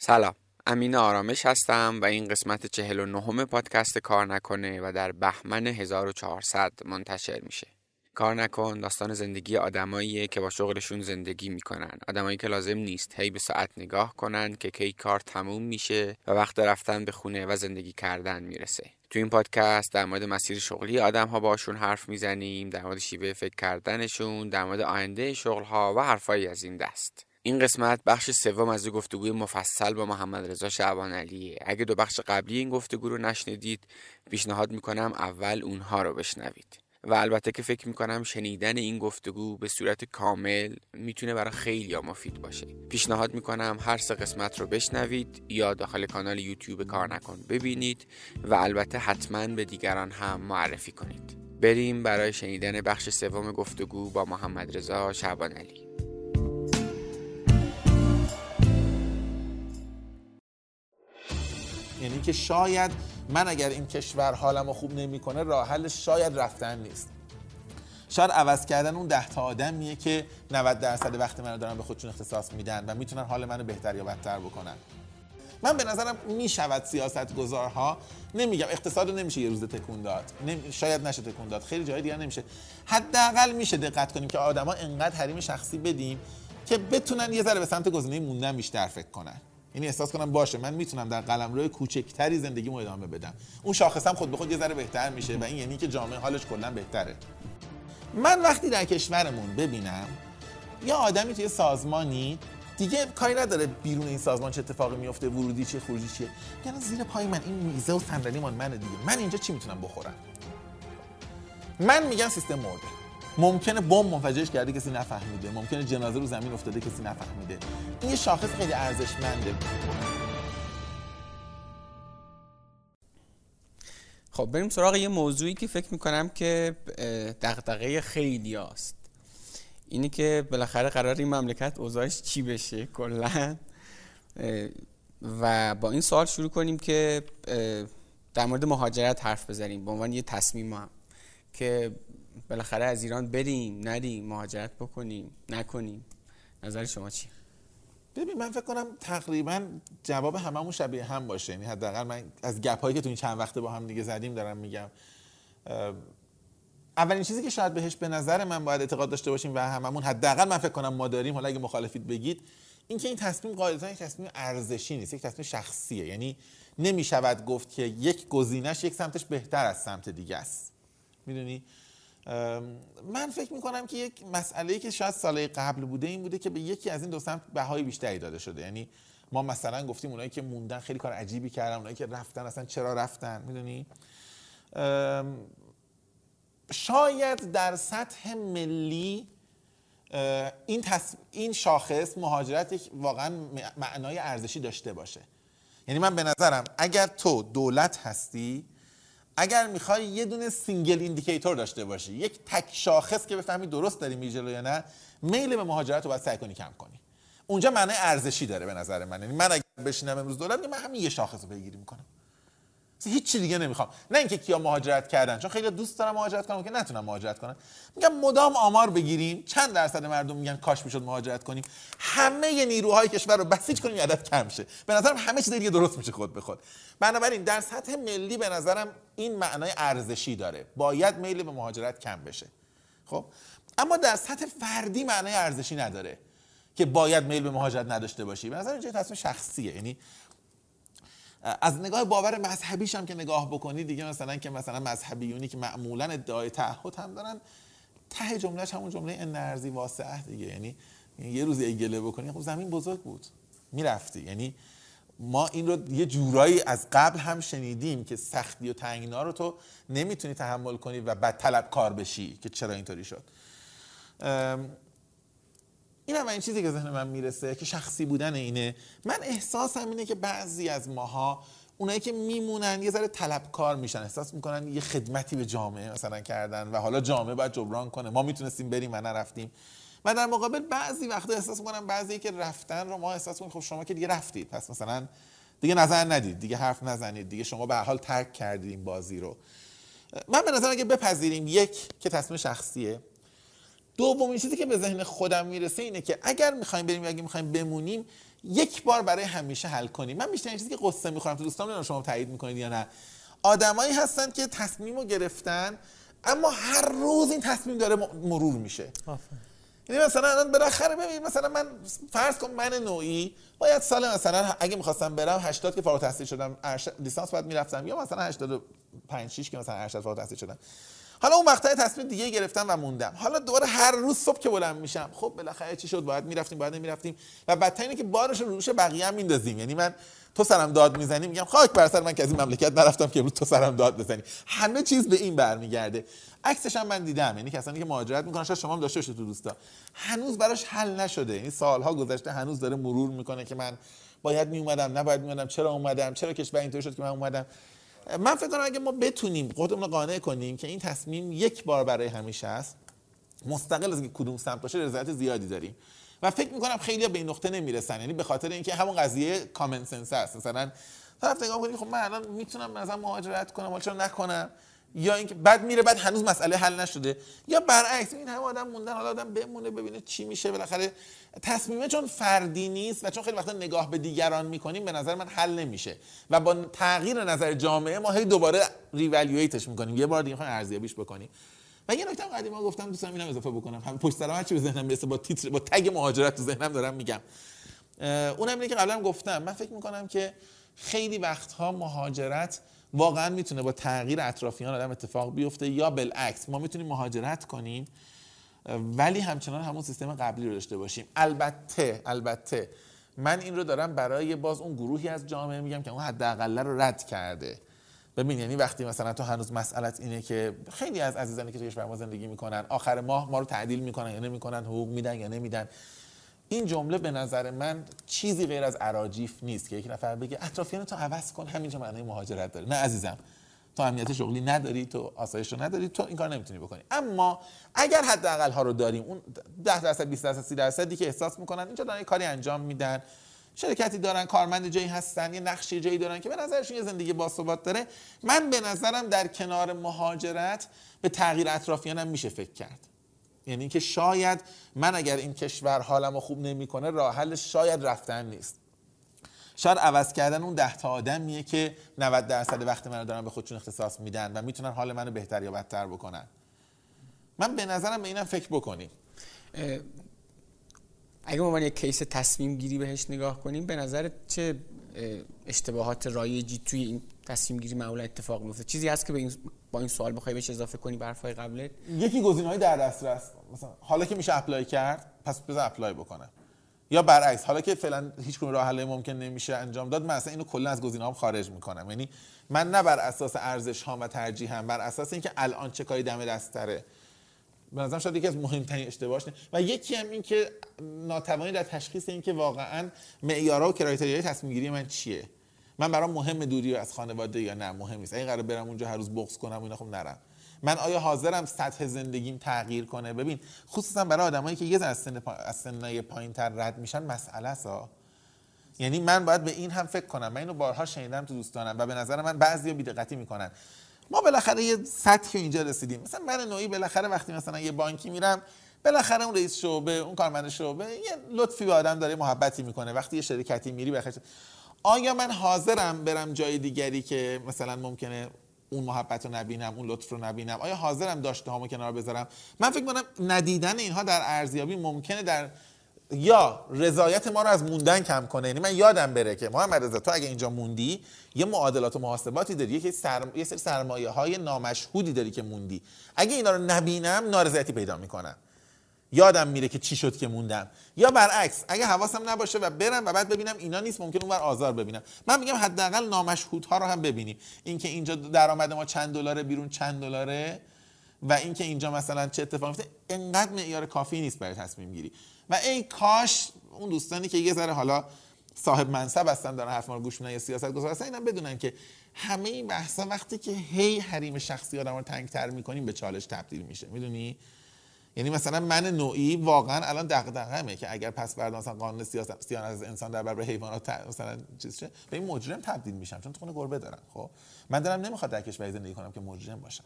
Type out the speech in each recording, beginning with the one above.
سلام. امین آرامش هستم و این قسمت 49 پادکست کار نکنه و در بهمن 1400 منتشر میشه. کار نکن داستان زندگی آدماییه که با شغلشون زندگی می‌کنن. آدمایی که لازم نیست هی به ساعت نگاه کنن که کی کار تموم میشه و وقت رفتن به خونه و زندگی کردن می‌رسه. تو این پادکست در مورد مسیر شغلی آدم ها باشون حرف می‌زنیم در مورد شیوه فکر کردنشون در مورد آینده شغل ها و حرفایی از این دست. این قسمت بخش سوم از گفتگوی مفصل با محمد رضا شعبان علیه. اگه دو بخش قبلی این گفتگو رو نشنیدید پیشنهاد می‌کنم اول اونها رو بشنوید. و البته که فکر می‌کنم شنیدن این گفتگو به صورت کامل می‌تونه برای خیلی مفید باشه. پیشنهاد می‌کنم هر سه قسمت رو بشنوید یا داخل کانال یوتیوب کار نکن ببینید و البته حتما به دیگران هم معرفی کنید. بریم برای شنیدن بخش سوم گفتگو با محمد رضا شعبان علی یعنی که شاید من اگر این کشور حالمو خوب نمی‌کنه راه حلش شاید رفتن نیست. شاید عوض کردن اون ده تا آدمیه که 90 درصد وقت منو دارن به خودشون اختصاص میدن و می‌تونن حال منو بهتر یا بدتر بکنن. من به نظرم می‌شود سیاست گذارها نمیگم اقتصاد نمیشه یه روز تکون داد. شاید نشه تکون داد. خیلی جای دیگه نمیشه. حداقل میشه دقت کنیم که آدما انقدر حریم شخصی بدیم که بتونن یه ذره به سمت گزینه موندن بیشتر فکر کنن. یعنی احساس کنم باشه. من می‌تونم در قلمرو کوچکتری زندگیمو ادامه بدم. اون شاخصم خود به خود یه ذره بهتر میشه و این یعنی که جامعه حالش کلا بهتره. من وقتی در کشورمون ببینم یه آدمی توی سازمانی دیگه کاری نداره بیرون این سازمان چه اتفاقی میفته ورودی چه خروجی چیه. یعنی زیر پای من این میزه و صندلی من منه دیگه. من اینجا چی می‌تونم بخورم؟ من میگم سیستم مرده. ممکنه بمب منفجرش کرده کسی نفهمیده. ممکنه جنازه رو زمین افتاده کسی نفهمیده. این یه شاخص خیلی ارزشمنده. خب بریم سراغ یه موضوعی که فکر می‌کنم که دغدغه خیلی هست اینی که بالاخره قرار این مملکت اوضاعش چی بشه کلا. و با این سوال شروع کنیم که در مورد مهاجرت حرف بزنیم. به عنوان یه تصمیم هم. که بالاخره از ایران بریم نریم مهاجرت بکنیم نکنیم. نظر شما چی ببین من فکر کنم تقریبا جواب هممون شبیه هم باشه. یعنی حداقل من از گپ هایی که تو این چند وقته با هم دیگه زدیم دارم میگم. اولین چیزی که شاید بهش به نظر من باید اعتقاد داشته باشیم و هممون حداقل من فکر کنم ما داریم حالا اگه مخالفید بگید اینکه این تصمیم قاعدتا یک تصمیم ارزشی نیست یک تصمیم شخصیه. یعنی نمی‌شود گفت که یک گزینش یک سمتش بهتر از سمت دیگه است. می‌دونی؟ من فکر می‌کنم که یک مسئله که شاید سالهای قبل بوده این بوده که به یکی از این دو سمت بهای بیشتری داده شده. یعنی ما مثلا گفتیم اونایی که موندن خیلی کار عجیبی کردن اونایی که رفتن اصلا چرا رفتن می‌دونی؟ شاید در سطح ملی این, این شاخص مهاجرت واقعا معنای ارزشی داشته باشه. یعنی من به نظرم اگر تو دولت هستی اگر می‌خوای یه دونه single indicator داشته باشی یک تک شاخص که بفهمی درست داری میری یا نه میل به مهاجرت رو باید سعی کنی کم کنی. اونجا معنی ارزشی داره به نظر من. یعنی من اگر بشینم امروز دولت من همین یه شاخص رو پیگیری می‌کنم. هیچ چی دیگه نمی‌خوام. نه اینکه کیا مهاجرت کردن چون خیلی دوست دارم مهاجرت کنم که نتونم مهاجرت کنم. میگم مدام آمار بگیریم چند درصد مردم میگن کاش می‌شد مهاجرت کنیم. همه نیروهای کشور رو بسیج کنیم عدد کم شه. به نظرم همه چیز دیگه درست میشه خود به خود. بنابراین در سطح ملی به نظرم این معنای ارزشی داره. باید میل به مهاجرت کم بشه. خب؟ اما در سطح فردی معنای ارزشی نداره که باید میل به مهاجرت نداشته باشی. به نظر تصمیم شخصیه. یعنی از نگاه باور مذهبیش هم که نگاه بکنی دیگه مثلا که مثلا مذهبیونی که معمولا ادعای تعهد هم دارن ته جملهش همون جمله ان ارزی واسعه دیگه. یعنی یه روزی ای گله بکنی خب زمین بزرگ بود می‌رفتی. یعنی ما این رو یه جورایی از قبل هم شنیدیم که سختی و تنگنا رو تو نمی‌تونی تحمل کنی و بعد طلب کار بشی که چرا اینطوری شد. این این چیزی که ذهن من می‌رسه که شخصی بودن اینه. من احساسم اینه که بعضی از ماها اونایی که میمونن یه ذره طلبکار میشن. احساس می‌کنن یه خدمتی به جامعه مثلا کردن و حالا جامعه باید جبران کنه. ما می‌تونستیم بریم و نرفتیم. و در مقابل بعضی وقتا احساس می‌کنم بعضی که رفتن رو ما احساس می‌کنیم خب شما که دیگه رفتید پس مثلا دیگه نظر ندید دیگه حرف نزنید دیگه شما به حال ترک کردید این بازی رو. من به نظر اگه بپذیریم یک که تصمیم شخصیه. دومین چیزی که به ذهن خودم می‌رسه اینه که اگر می‌خوایم بریم اگه می‌خوایم بمونیم یک بار برای همیشه حل کنیم. من بیشتر چیزی که قصه می‌خورم تو دوستان شما تایید می‌کنید یا نه. آدمایی هستن که تصمیم رو گرفتن اما هر روز این تصمیم داره مرور میشه. یعنی مثلا الان بالاخره ببین مثلا من فرض کن من نوعی باید سال مثلا اگه می‌خواستم برم 80 که فارغ التحصیل شدم لیسانس باید می‌رفتم یا مثلا 85 6 که مثلا ارشد فارغ التحصیل شدم. حالا اون مقطع تصمیم دیگه گرفتم و موندم. حالا دوباره هر روز صبح که بلند میشم خب بالاخره چی شد؟ باید می‌رفتیم باید نمی‌رفتیم. و بدتر اینه که بارش رو روش بقیه هم میندازیم. یعنی من تو سرم داد می‌زنی میگم خاک بر سر من که از این مملکت نرفتم که رو تو سرم داد بزنی. همه چیز به این برمیگرده. عکسش هم من دیدم. یعنی کسانی که مهاجرت می‌کنن شاید شما هم داشته باشید تو دوستا. هنوز براش حل نشده. این یعنی سالها گذشته هنوز داره مرور می‌کنه که من باید میومدم نباید میومدم چرا اومدم چرا کشور اینطوری شد که من اومدم. من فکر کنم اگه ما بتونیم خودمون رو قانع کنیم که این تصمیم یک بار برای همیشه است مستقل از اینکه کدوم سمت باشه رضایت زیادی داریم. و فکر می‌کنم خیلی به این نقطه نمی‌رسن. یعنی به خاطر اینکه همون قضیه کامن سنس است. مثلا طرف نگاه کنید خب من الان می‌تونم مثلا مهاجرت کنم ولی چرا نکنم؟ یا اینکه بعد میره بعد هنوز مسئله حل نشده. یا برعکس این همه آدم موندن حالا آدم بمونه ببینه چی میشه. بالاخره تصمیمه چون فردی نیست و چون خیلی وقتا نگاه به دیگران می‌کنیم به نظر من حل نمیشه. و با تغییر نظر جامعه ما هی دوباره ریوالویتش می‌کنیم. یه بار دیگه می‌خوایم ارزیابیش بکنیم. و یه نکته قدیما گفتم دوستان اینم اضافه بکنم. هم پشت سر چی به ذهنم می‌رسه با تیتر با تگ مهاجرت تو ذهنم دارم میگم. اونم اینه که قبلا گفتم. من فکر می‌کنم که خیلی وقتها مهاجرت واقعا می‌تونه با تغییر اطرافیان آدم اتفاق بیفته یا بالعکس ما می‌تونیم مهاجرت کنیم ولی همچنان همون سیستم قبلی رو داشته باشیم. البته البته من این رو دارم برای باز اون گروهی از جامعه میگم که اون حداقل رو رد کرده. ببین یعنی وقتی مثلا تو هنوز مسئلت اینه که خیلی از عزیزانی که توی کشور ما زندگی می‌کنن آخر ماه ما رو تعدیل می‌کنن یا نمی‌کنن حقوق میدن یا نمیدن. این جمله به نظر من چیزی غیر از عراجیف نیست که یک نفر بگه اطرافیان تو عوض کن همینجا معنی مهاجرت داره. نه عزیزم تو امنیت شغلی نداری تو آسایش رو نداری تو این کار نمی‌تونی بکنی. اما اگر حداقل ها رو داریم اون 10 درصد 20 درصد 30 درصدی که احساس می‌کنن اینجا دارن کاری انجام میدن. شرکتی دارن کارمند جایی هستن یه نقشی جایی دارن که به نظرشون یه زندگی باثبات داره. من به نظرم در کنار مهاجرت به تغییر اطرافیانم میشه فکر کرد. یعنی اینکه شاید من اگر این کشور حالم خوب نمی‌کنه راه حلش شاید رفتن نیست. شاید عوض کردن اون ده تا آدمیه که 90 درصد وقت منو دارن به خودشون اختصاص میدن و می‌تونن حال منو بهتر یا بدتر بکنن. من به نظرم به اینم فکر بکنیم. اگه ما یک کیس تصمیم گیری بهش نگاه کنیم به نظر چه اشتباهات رایجی توی این تصمیم گیری معمولا اتفاق میفته چیزی هست که به این با این سوال بخوای بهش اضافه کنی به حرفای قبلت؟ یکی گزینه‌های در دسترس. مثلا حالا که میشه apply کرد پس بذار apply بکنم یا برعکس حالا که فعلا هیچ راه حل ممکن نمیشه انجام داد من اینو کلا از گزینه‌هام خارج می‌کنم. یعنی من نه بر اساس ارزش ها و ترجیحم بر اساس اینکه الان چه کاری دم دستره. به نظرم شاید یکی از مهمترین اشتباهاش و یکی هم این که ناتوانی در تشخیص این که واقعا معیارها و criteria ی تصمیم گیری من چیه. من برام مهم دوری از خانواده یا نه؟ مهم نیست. اگه قرار برم اونجا هر روز بغض کنم اینا خب نرم. من آیا حاضرم سطح زندگیم تغییر کنه؟ ببین خصوصا برای آدمایی که یه از سن پا... از سنای پایینتر رد میشن مسئله است یعنی من باید به این هم فکر کنم. من اینو بارها شنیدم تو دوستانم و به نظر من بعضیا بی‌دقتی می‌کنن. ما بالاخره یه سطحی اینجا رسیدیم. مثلا من نوعی بالاخره وقتی مثلا یه بانکی میرم بالاخره اون رئیس شعبه اون کارمند شعبه یه لطفی به آدم داره محبتی می‌کنه. وقتی یه شرکتی میری بخیر آیا من حاضرم برم جای دیگری که مثلا ممکنه اون محبت رو نبینم اون لطف رو نبینم؟ آیا حاضرم داشته هامو کنار بذارم؟ من فکر کنم ندیدن اینها در ارزیابی ممکنه در یا رضایت ما رو از موندن کم کنه. یعنی من یادم بره که محمد رضا تو اگه اینجا موندی یه معادلات و محاسباتی داری یه. یه سری سرمایه های نامشهودی داری که موندی. اگه اینا رو نبینم نارضایتی پیدا می‌کنم. یادم میره که چی شد که موندم. یا برعکس اگه حواسم نباشه و برم و بعد ببینم اینا نیست ممکن اونور آزار ببینم. من میگم حداقل نامشهودها رو هم ببینیم. اینکه اینجا درآمد ما چند دلاره بیرون چند دلاره و اینکه اینجا مثلا چه اتفاقی میفته انقدر معیار کافی نیست برای تصمیم گیری. و ای کاش اون دوستانی که یه ذره حالا صاحب منصب هستن دارن حرف ما رو گوش میدن یا سیاست گذار هستن اینا بدونن که همه این بحثا وقتی که هی حریم شخصی آدم رو تنگتر می‌کنیم به چالش تبدیل میشه. می‌دونی؟ یعنی مثلا من نوعی واقعا الان دغدغه‌مه که اگر پس فردا مثلا قانون سیاست از انسان در برابر حیوانات مثلا چیز شه به این مجرم تبدیل میشم چون تو خونه گربه دارن خب؟ من دارم نمی‌خواد در کشوری زندگی کنم که مجرم باشم.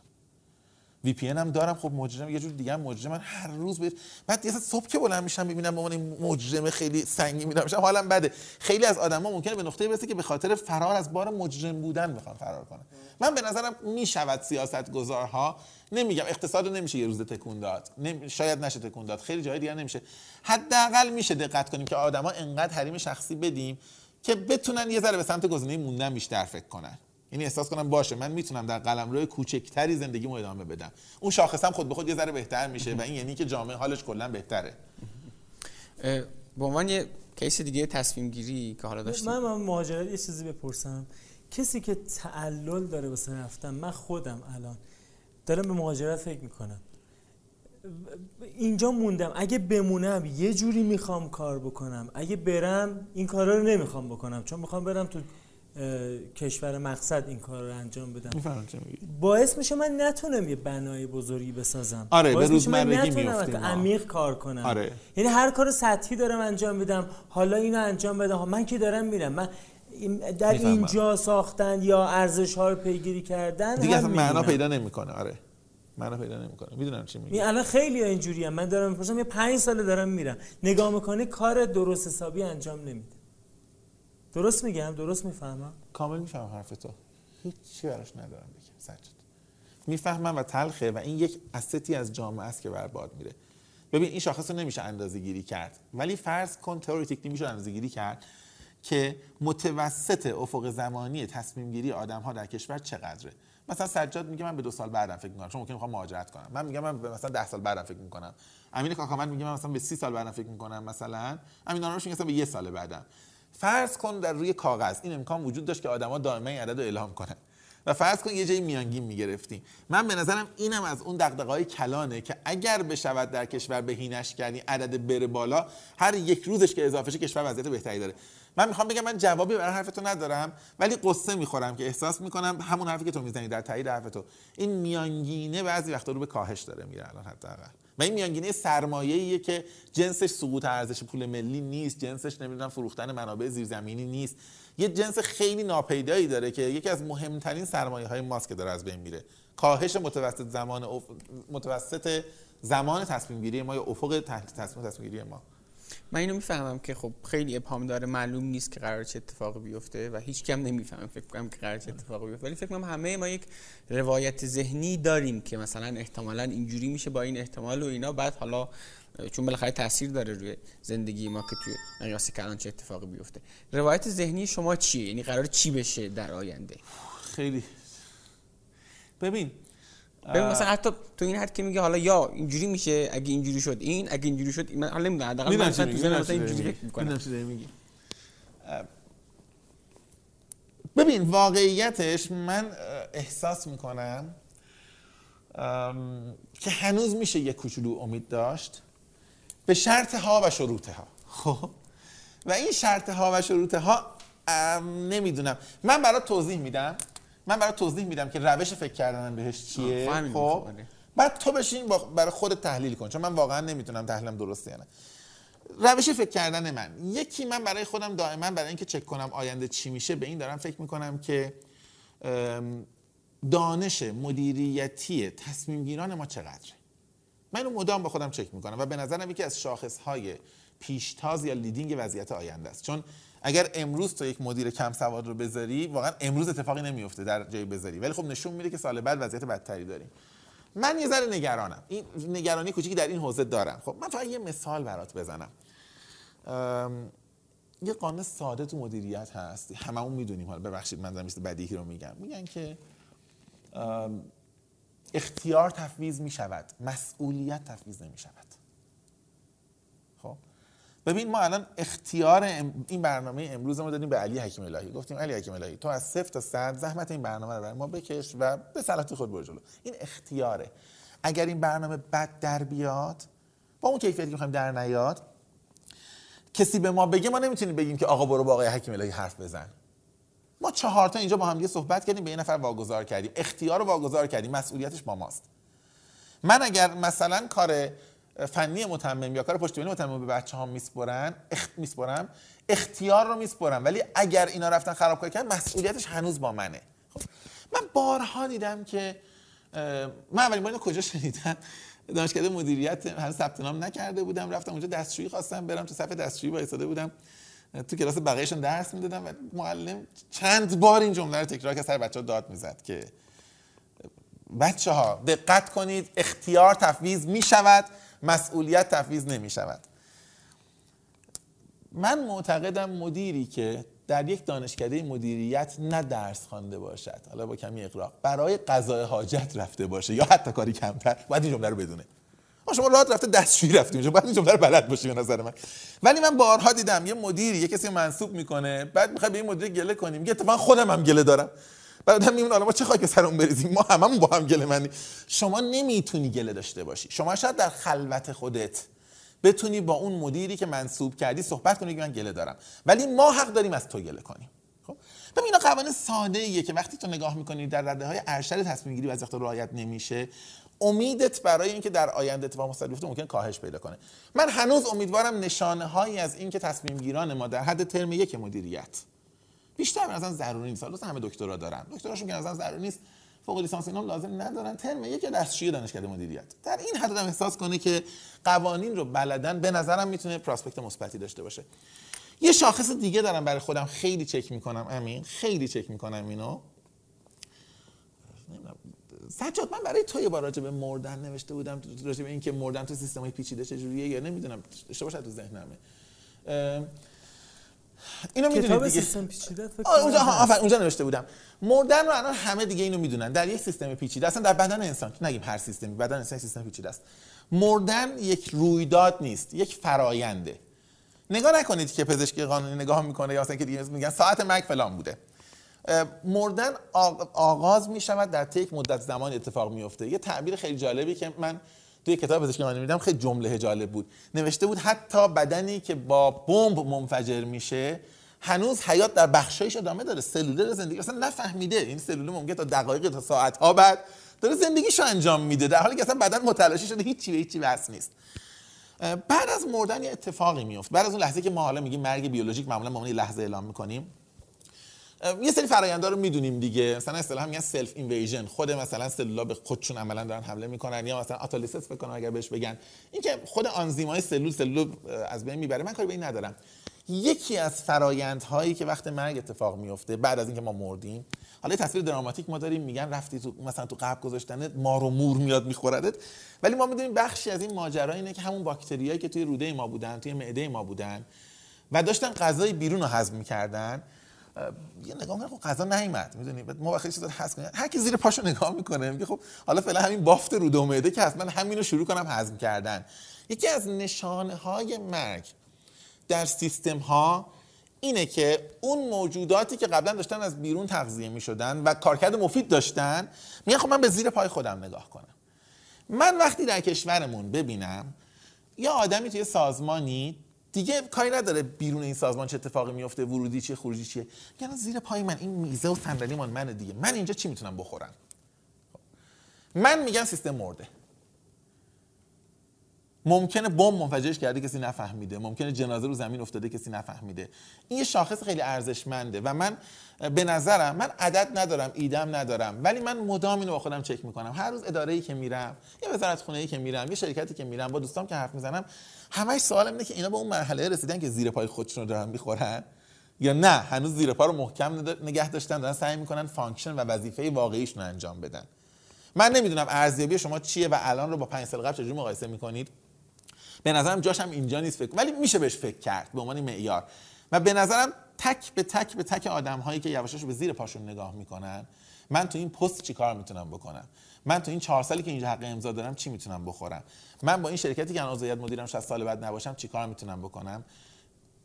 وی پی هم دارم. خب مجرم یه جور دیگه مجرم. من هر روز به بعد یه صبح که بلند میشم به عنوان مجرم خیلی سنگین میدم میشم حالم بده. خیلی از آدما ممکنه به نقطه برسه که به خاطر فرار از بار مجرم بودن می‌خوان فرار کنن. من به نظرم می‌شود سیاست گذارها نمیگم اقتصاد نمیشه یه روز تکون داد. شاید نشه تکون داد. خیلی جای دیگه نمیشه. حداقل میشه دقت کنیم که آدما انقدر حریم شخصی بدیم که بتونن یه ذره به سمت گزینه موندن بیشتر فکر کنن. یعنی احساس کنم باشه. من می‌تونم در قلمرو کوچکتری زندگیمو ادامه بدم. اون شاخصم خود به خود یه ذره بهتر میشه و این یعنی که جامعه حالش کلا بهتره. به عنوان یه کیس دیگه تصمیم گیری که حالا داشتیم. من من مهاجرت یه چیزی بپرسم. کسی که تعلل داره واسه رفتن من خودم الان دارم به مهاجرت فکر می‌کنم. اینجا موندم. اگه بمونم یه جوری می‌خوام کار بکنم. اگه برم این کارا رو نمی‌خوام بکنم. چون می‌خوام برم تو کشور مقصد این کار رو انجام بدم. باعث میشه من نتونم یه بنای بزرگی بسازم. آره باعث به میشه من نتونم عمیق کار کنم. آره. یعنی هر کار سطحی دارم انجام بدم حالا اینو انجام بدم. من که دارم میرم. من در می‌فهمم. اینجا ساختن یا ارزش ها رو پیگیری کردن دیگه اصلا معنا. پیدا نمی‌کنه. آره. معنا پیدا نمی‌کنه. می‌دونم چی میگی. الان خیلی اینجوری هم. من دارم می‌پرسم یه پنج ساله دارم میرم. نگاه می‌کنی کار درست حسابی انجام نمیده. درست میگم؟ درست می‌فهمم؟ کامل می‌فهمم حرف تو. هیچی براش ندارم بگم سجاد. می‌فهمم و تلخه و این یک استی از جامعه است که بر باد میره. ببین این شاخص نمیشه اندازه گیری کرد. ولی فرض کن تئوریتیکلی میشه اندازه گیری کرد که متوسط افق زمانی تصمیم گیری آدم ها در کشور چقدره. مثلا سجاد میگه من به دو سال بعدم فکر می‌کنم چون ممکن می‌خوام مهاجرت کنم. من میگم من به مثلا 10 سال بعدم فکر می‌کنم. امین کاکامن میگه من مثلا به 30 سال بعدم فکر می‌کنم مثلا. امین آنوش میگه مثلا به یه سال بعدم. فرض کن در روی کاغذ این امکان وجود داشت که آدما دائما این عدد رو اعلام کنن. و فرض کن یه جایی میانگین می‌گرفتیم. من به نظرم اینم از اون دغدغه‌های کلانه که اگر بشود در کشور بهینش کردی عدد بره بالا هر یک روزش که اضافه شه کشور وضعیت بهتری داره. من می‌خوام بگم من جوابی برای حرف تو ندارم ولی قصه می‌خورم که احساس می‌کنم همون حرفی که تو می‌زنی در تایید حرف تو این میانگینه بعضی وقتا رو به کاهش داره میره الان حداقل. و این میانگینه سرمایه‌ایه که جنسش سقوط ارزش پول ملی نیست جنسش نمی‌دونم فروختن منابع زیرزمینی نیست. یه جنس خیلی ناپیدایی داره که یکی از مهمترین سرمایه های ماست که داره از بین میره. کاهش متوسط زمان اف... متوسط زمان تصمیم گیری ما یا افق تصمیم تصمیم گیری ما. من اینو می‌فهمم که خب خیلی ابهام داره معلوم نیست که قرار چه اتفاقی بیفته و هیچ کم نمی‌فهمم فکر کنم که قرار چه اتفاقی بیفته. ولی فکر کنم همه ما یک روایت ذهنی داریم که مثلا احتمالا اینجوری میشه با این احتمال و اینا. بعد حالا چون بالاخره تاثیر داره روی زندگی ما که توی مقیاس کلان چه اتفاقی بیفته. روایت ذهنی شما چیه؟ یعنی قرار چی بشه در آینده؟ خیلی. ببین ببین مثلا حتی تو این حد که میگه حالا یا اینجوری میشه اگه اینجوری شد این اگه اینجوری شد این من حالا نمی‌دونم حداقل من مثلا تو ذهنم مثلا اینجوری فکر می‌کنم. ببین واقعیتش من احساس می‌کنم که هنوز میشه یه کوچولو امید داشت به شرط ها و شروط ها. خب. و این شرط ها و شروط ها نمی‌دونم. من برای توضیح میدم. من برای توضیح میدم که روش فکر کردنم بهش چیه. خب؟ بعد تو بشین برای خودت تحلیل کن چون من واقعا نمی‌تونم تحلیلم درسته یا نه. روش فکر کردن من. یکی من برای خودم دائما برای اینکه چک کنم آینده چی میشه به این دارم فکر می‌کنم که دانش مدیریتی تصمیم گیران ما چقدره. من اینو مدام با خودم چک می‌کنم و به نظرم یکی از شاخص های پیشتاز یا leading وضعیت آینده است. چون اگر امروز تو یک مدیر کم سواد رو بذاری واقعا امروز اتفاقی نمیفته در جای بذاری. ولی خب نشون میده که سال بعد وضعیت بدتری داریم. من یه ذره نگرانم. این نگرانی کوچیکی در این حوزه دارم. خب من فقط یه مثال برات بزنم. یه قانون ساده تو مدیریت هست. هممون می‌دونیم. حالا ببخشید من دارم بدیهی رو میگم. میگن که اختیار تفویض می شود مسئولیت تفویض نمی شود خب ببین ما الان اختیار این برنامه امروز ما دادیم به علی حکیم الهی. گفتیم علی حکیم الهی تو از صفر تا صد زحمت این برنامه رو برای ما بکش و به صلاحیت خود برو جلو. این اختیاره. اگر این برنامه بد در بیاد با اون کیفیتی که می‌خوایم در نیاد کسی به ما بگه ما نمی‌تونیم بگیم که آقا برو با آقای حکیم الهی حرف بزن. ما چهار تا اینجا با هم دیگه صحبت کردیم به یه نفر واگذار کردیم. اختیار رو واگذار کردیم. مسئولیتش با ماست. من اگر مثلا کار فنی متمم یا کار پشتیبانی متمم به بچه ها میسپرن اخت میسپرم اختیار رو میسپرم. ولی اگر اینا رفتن خرابکاری کردن مسئولیتش هنوز با منه. خب من بارها دیدم که من اولین بار کجا شنیدم؟ دانشکده مدیریت هنوز ثبت نام نکرده بودم رفتم اونجا دستشویی خواستم برم تو صف دستشویی وایساده بودم. تو کلاس بقیهشون درس می‌دادم و معلم چند بار این جمله رو تکرار کرد سر بچه داد می‌زد که بچه ها دقت کنید اختیار تفویض می شود مسئولیت تفویض نمی شود من معتقدم مدیری که در یک دانشکده مدیریت نه درس خوانده باشد حالا با کمی اقراق برای قضای حاجت رفته باشه یا حتی کاری کمتر باید این جمله رو بدونه. شما راحت رفته دستشویی رفتیم اونجا باید این جمله رو بلد باشی به نظر من. ولی من بارها دیدم یه مدیری یه کسی منصوب می‌کنه بعد می‌خواد به این مدیر گله کنیم میگه اتفاقا خودم هم گله دارم. بعد هم میمونه ما چه خاک سر اون بریزیم؟ ما هممون با هم گله منی. شما نمی‌تونی گله داشته باشی. شما شاید در خلوت خودت بتونی با اون مدیری که منصوب کردی صحبت کنی که من گله دارم. ولی ما حق داریم از تو گله کنیم. خب؟ ببین اینا قوانین ساده ایه که وقتی تو نگاه می‌کنی در رده های ارشد تصمیم گیری از رعایت نمیشه امیدت برای اینکه در آینده اتفاق مثبت ممکن کاهش پیدا کنه. من هنوز امیدوارم نشانه هایی از اینکه تصمیم گیران ما در حد ترم یک مدیریت بیشتر از ضروری نیست. حالا همه دکترا دارن. دکتراشون که از ضروری نیست. فوق لیسانس اینا لازم ندارن. ترم یک دستشویی دانشکده مدیریت. در این حد هم احساس کنه که قوانین رو بلدن به نظرم می‌تونه پراسپکت مثبتی داشته باشه. یه شاخص دیگه دارم برای خودم خیلی چک می‌کنم. امین خیلی چک می‌کنم اینو. سجاد من برای تو یه بار راجع به مردن نوشته بودم. راجع به اینکه مردن تو سیستم های پیچیده چجوریه یا نمی‌دونم. اشتباه تو ذهنمه. اینو می‌دونید دیگه. سیستم پیچیده اونجا آفر اونجا نوشته بودم. مردن رو الان همه دیگه اینو می‌دونن. در یک سیستم پیچیده اصلا در بدن انسان نگیم هر سیستمی بدن انسان سیستم پیچیده است. مردن یک رویداد نیست یک فراینده. نگاه نکنید که پزشکی قانونی نگاه می‌کنه یا اصلا که دیگه میگن ساعت مرگ فلان بوده. مردن آغاز می شود در طی مدت زمان اتفاق میفته یه تعبیر خیلی جالبی که من توی کتاب پزشکی قانونی می‌دیدم خیلی جمله جالب بود. نوشته بود حتی بدنی که با بمب منفجر میشه هنوز حیات در بخش‌هایش ادامه داره. سلول زندگی اصلا نفهمیده. این سلول ممکن تا دقایق تا ساعت ها بعد داره زندگیشو انجام میده. در حالی که اصلا بدن متلاشی شده هیچی به هیچی بس نیست. بعد از مردن یه اتفاقی میفته بعد از اون لحظه که ما حالا میگیم مرگ بیولوژیک معمولا یه لحظه اعلام می‌کنیم. یه سری فرآیندها رو می‌دونیم دیگه. مثلا اصطلاحا میگن self invasion خود مثلا سلولا به خودشون عملا دارن حمله می‌کنن یا مثلا autolysis گمونم اگر بهش بگن. اینکه خود آنزیمای سلول سلول از بین می‌بره من کاری به این ندارم. یکی از فرایندهایی که وقت مرگ اتفاق میفته بعد از اینکه ما مردیم حالا تصویر دراماتیک ما داریم میگن رفتی تو مثلا تو قبل گذاشتنت مار و مور میاد میخوردت. ولی ما می‌دونیم بخشی از این ماجرا اینه که همون باکتریایی که توی روده ما بودن توی معده ما بودن و داشتن غذای بیرون رو هضم می‌کردن. یه نگاه می‌کنه خب غذا نیومد می‌دونی؟ ما وقتی چیزا حذف کنیم هر کی زیر پاشو نگاه می‌کنه میگه خب حالا فعلا همین بافت روده و معده که حتما همین رو شروع کنم هضم کردن. یکی از نشانه های مرگ در سیستم ها اینه که اون موجوداتی که قبلا داشتن از بیرون تغذیه می شدن و کارکرد مفید داشتن میگن خب من به زیر پای خودم نگاه کنم. من وقتی در کشورمون ببینم یا آدمی توی سازمانی دیگه کاری نداره بیرون این سازمان چه اتفاقی میفته ورودی چیه خروجی چیه. یعنی زیر پای من این میزه و صندلی من من دیگه. من اینجا چی می‌تونم بخورم؟ من میگم سیستم مرده. ممکنه بمب منفجرش کرده کسی نفهمیده. ممکنه جنازه رو زمین افتاده کسی نفهمیده. این یه شاخص خیلی ارزشمنده و من به نظرم من عدد ندارم ایدم ندارم ولی من مدام اینو با خودم چک می‌کنم. هر روز اداره ای که میرم یه وزارت خونه ای که میرم یه شرکتی که میرم با دوستام که حرف می‌زنم همش سوالم اینه که اینا به اون مرحله رسیدن که زیر پای خودشون رو دارن می‌خورن؟ یا نه هنوز زیر پا رو محکم نگه داشتن دارن سعی می‌کنن function و وظیفه واقعیشون انجام بدن. من نمی‌دونم ارزیابی شما چیه و الان رو با 5 سال قبل چجوری مقایسه می‌کنید؟ به نظرم جاش هم اینجا نیست فکر ولی میشه بهش فکر کرد به عنوان معیار. و به نظرم تک به تک به تک آدم هایی که یواشاش به زیر پاشون نگاه می‌کنن من تو این پست چی کار می‌تونم بکنم؟ من تو این چهار سالی که اینجا حق امضا دارم چی می‌تونم بخورم؟ من با این شرکتی که الان مدیرم 60 سال بعد نباشم چی کار می‌تونم بکنم؟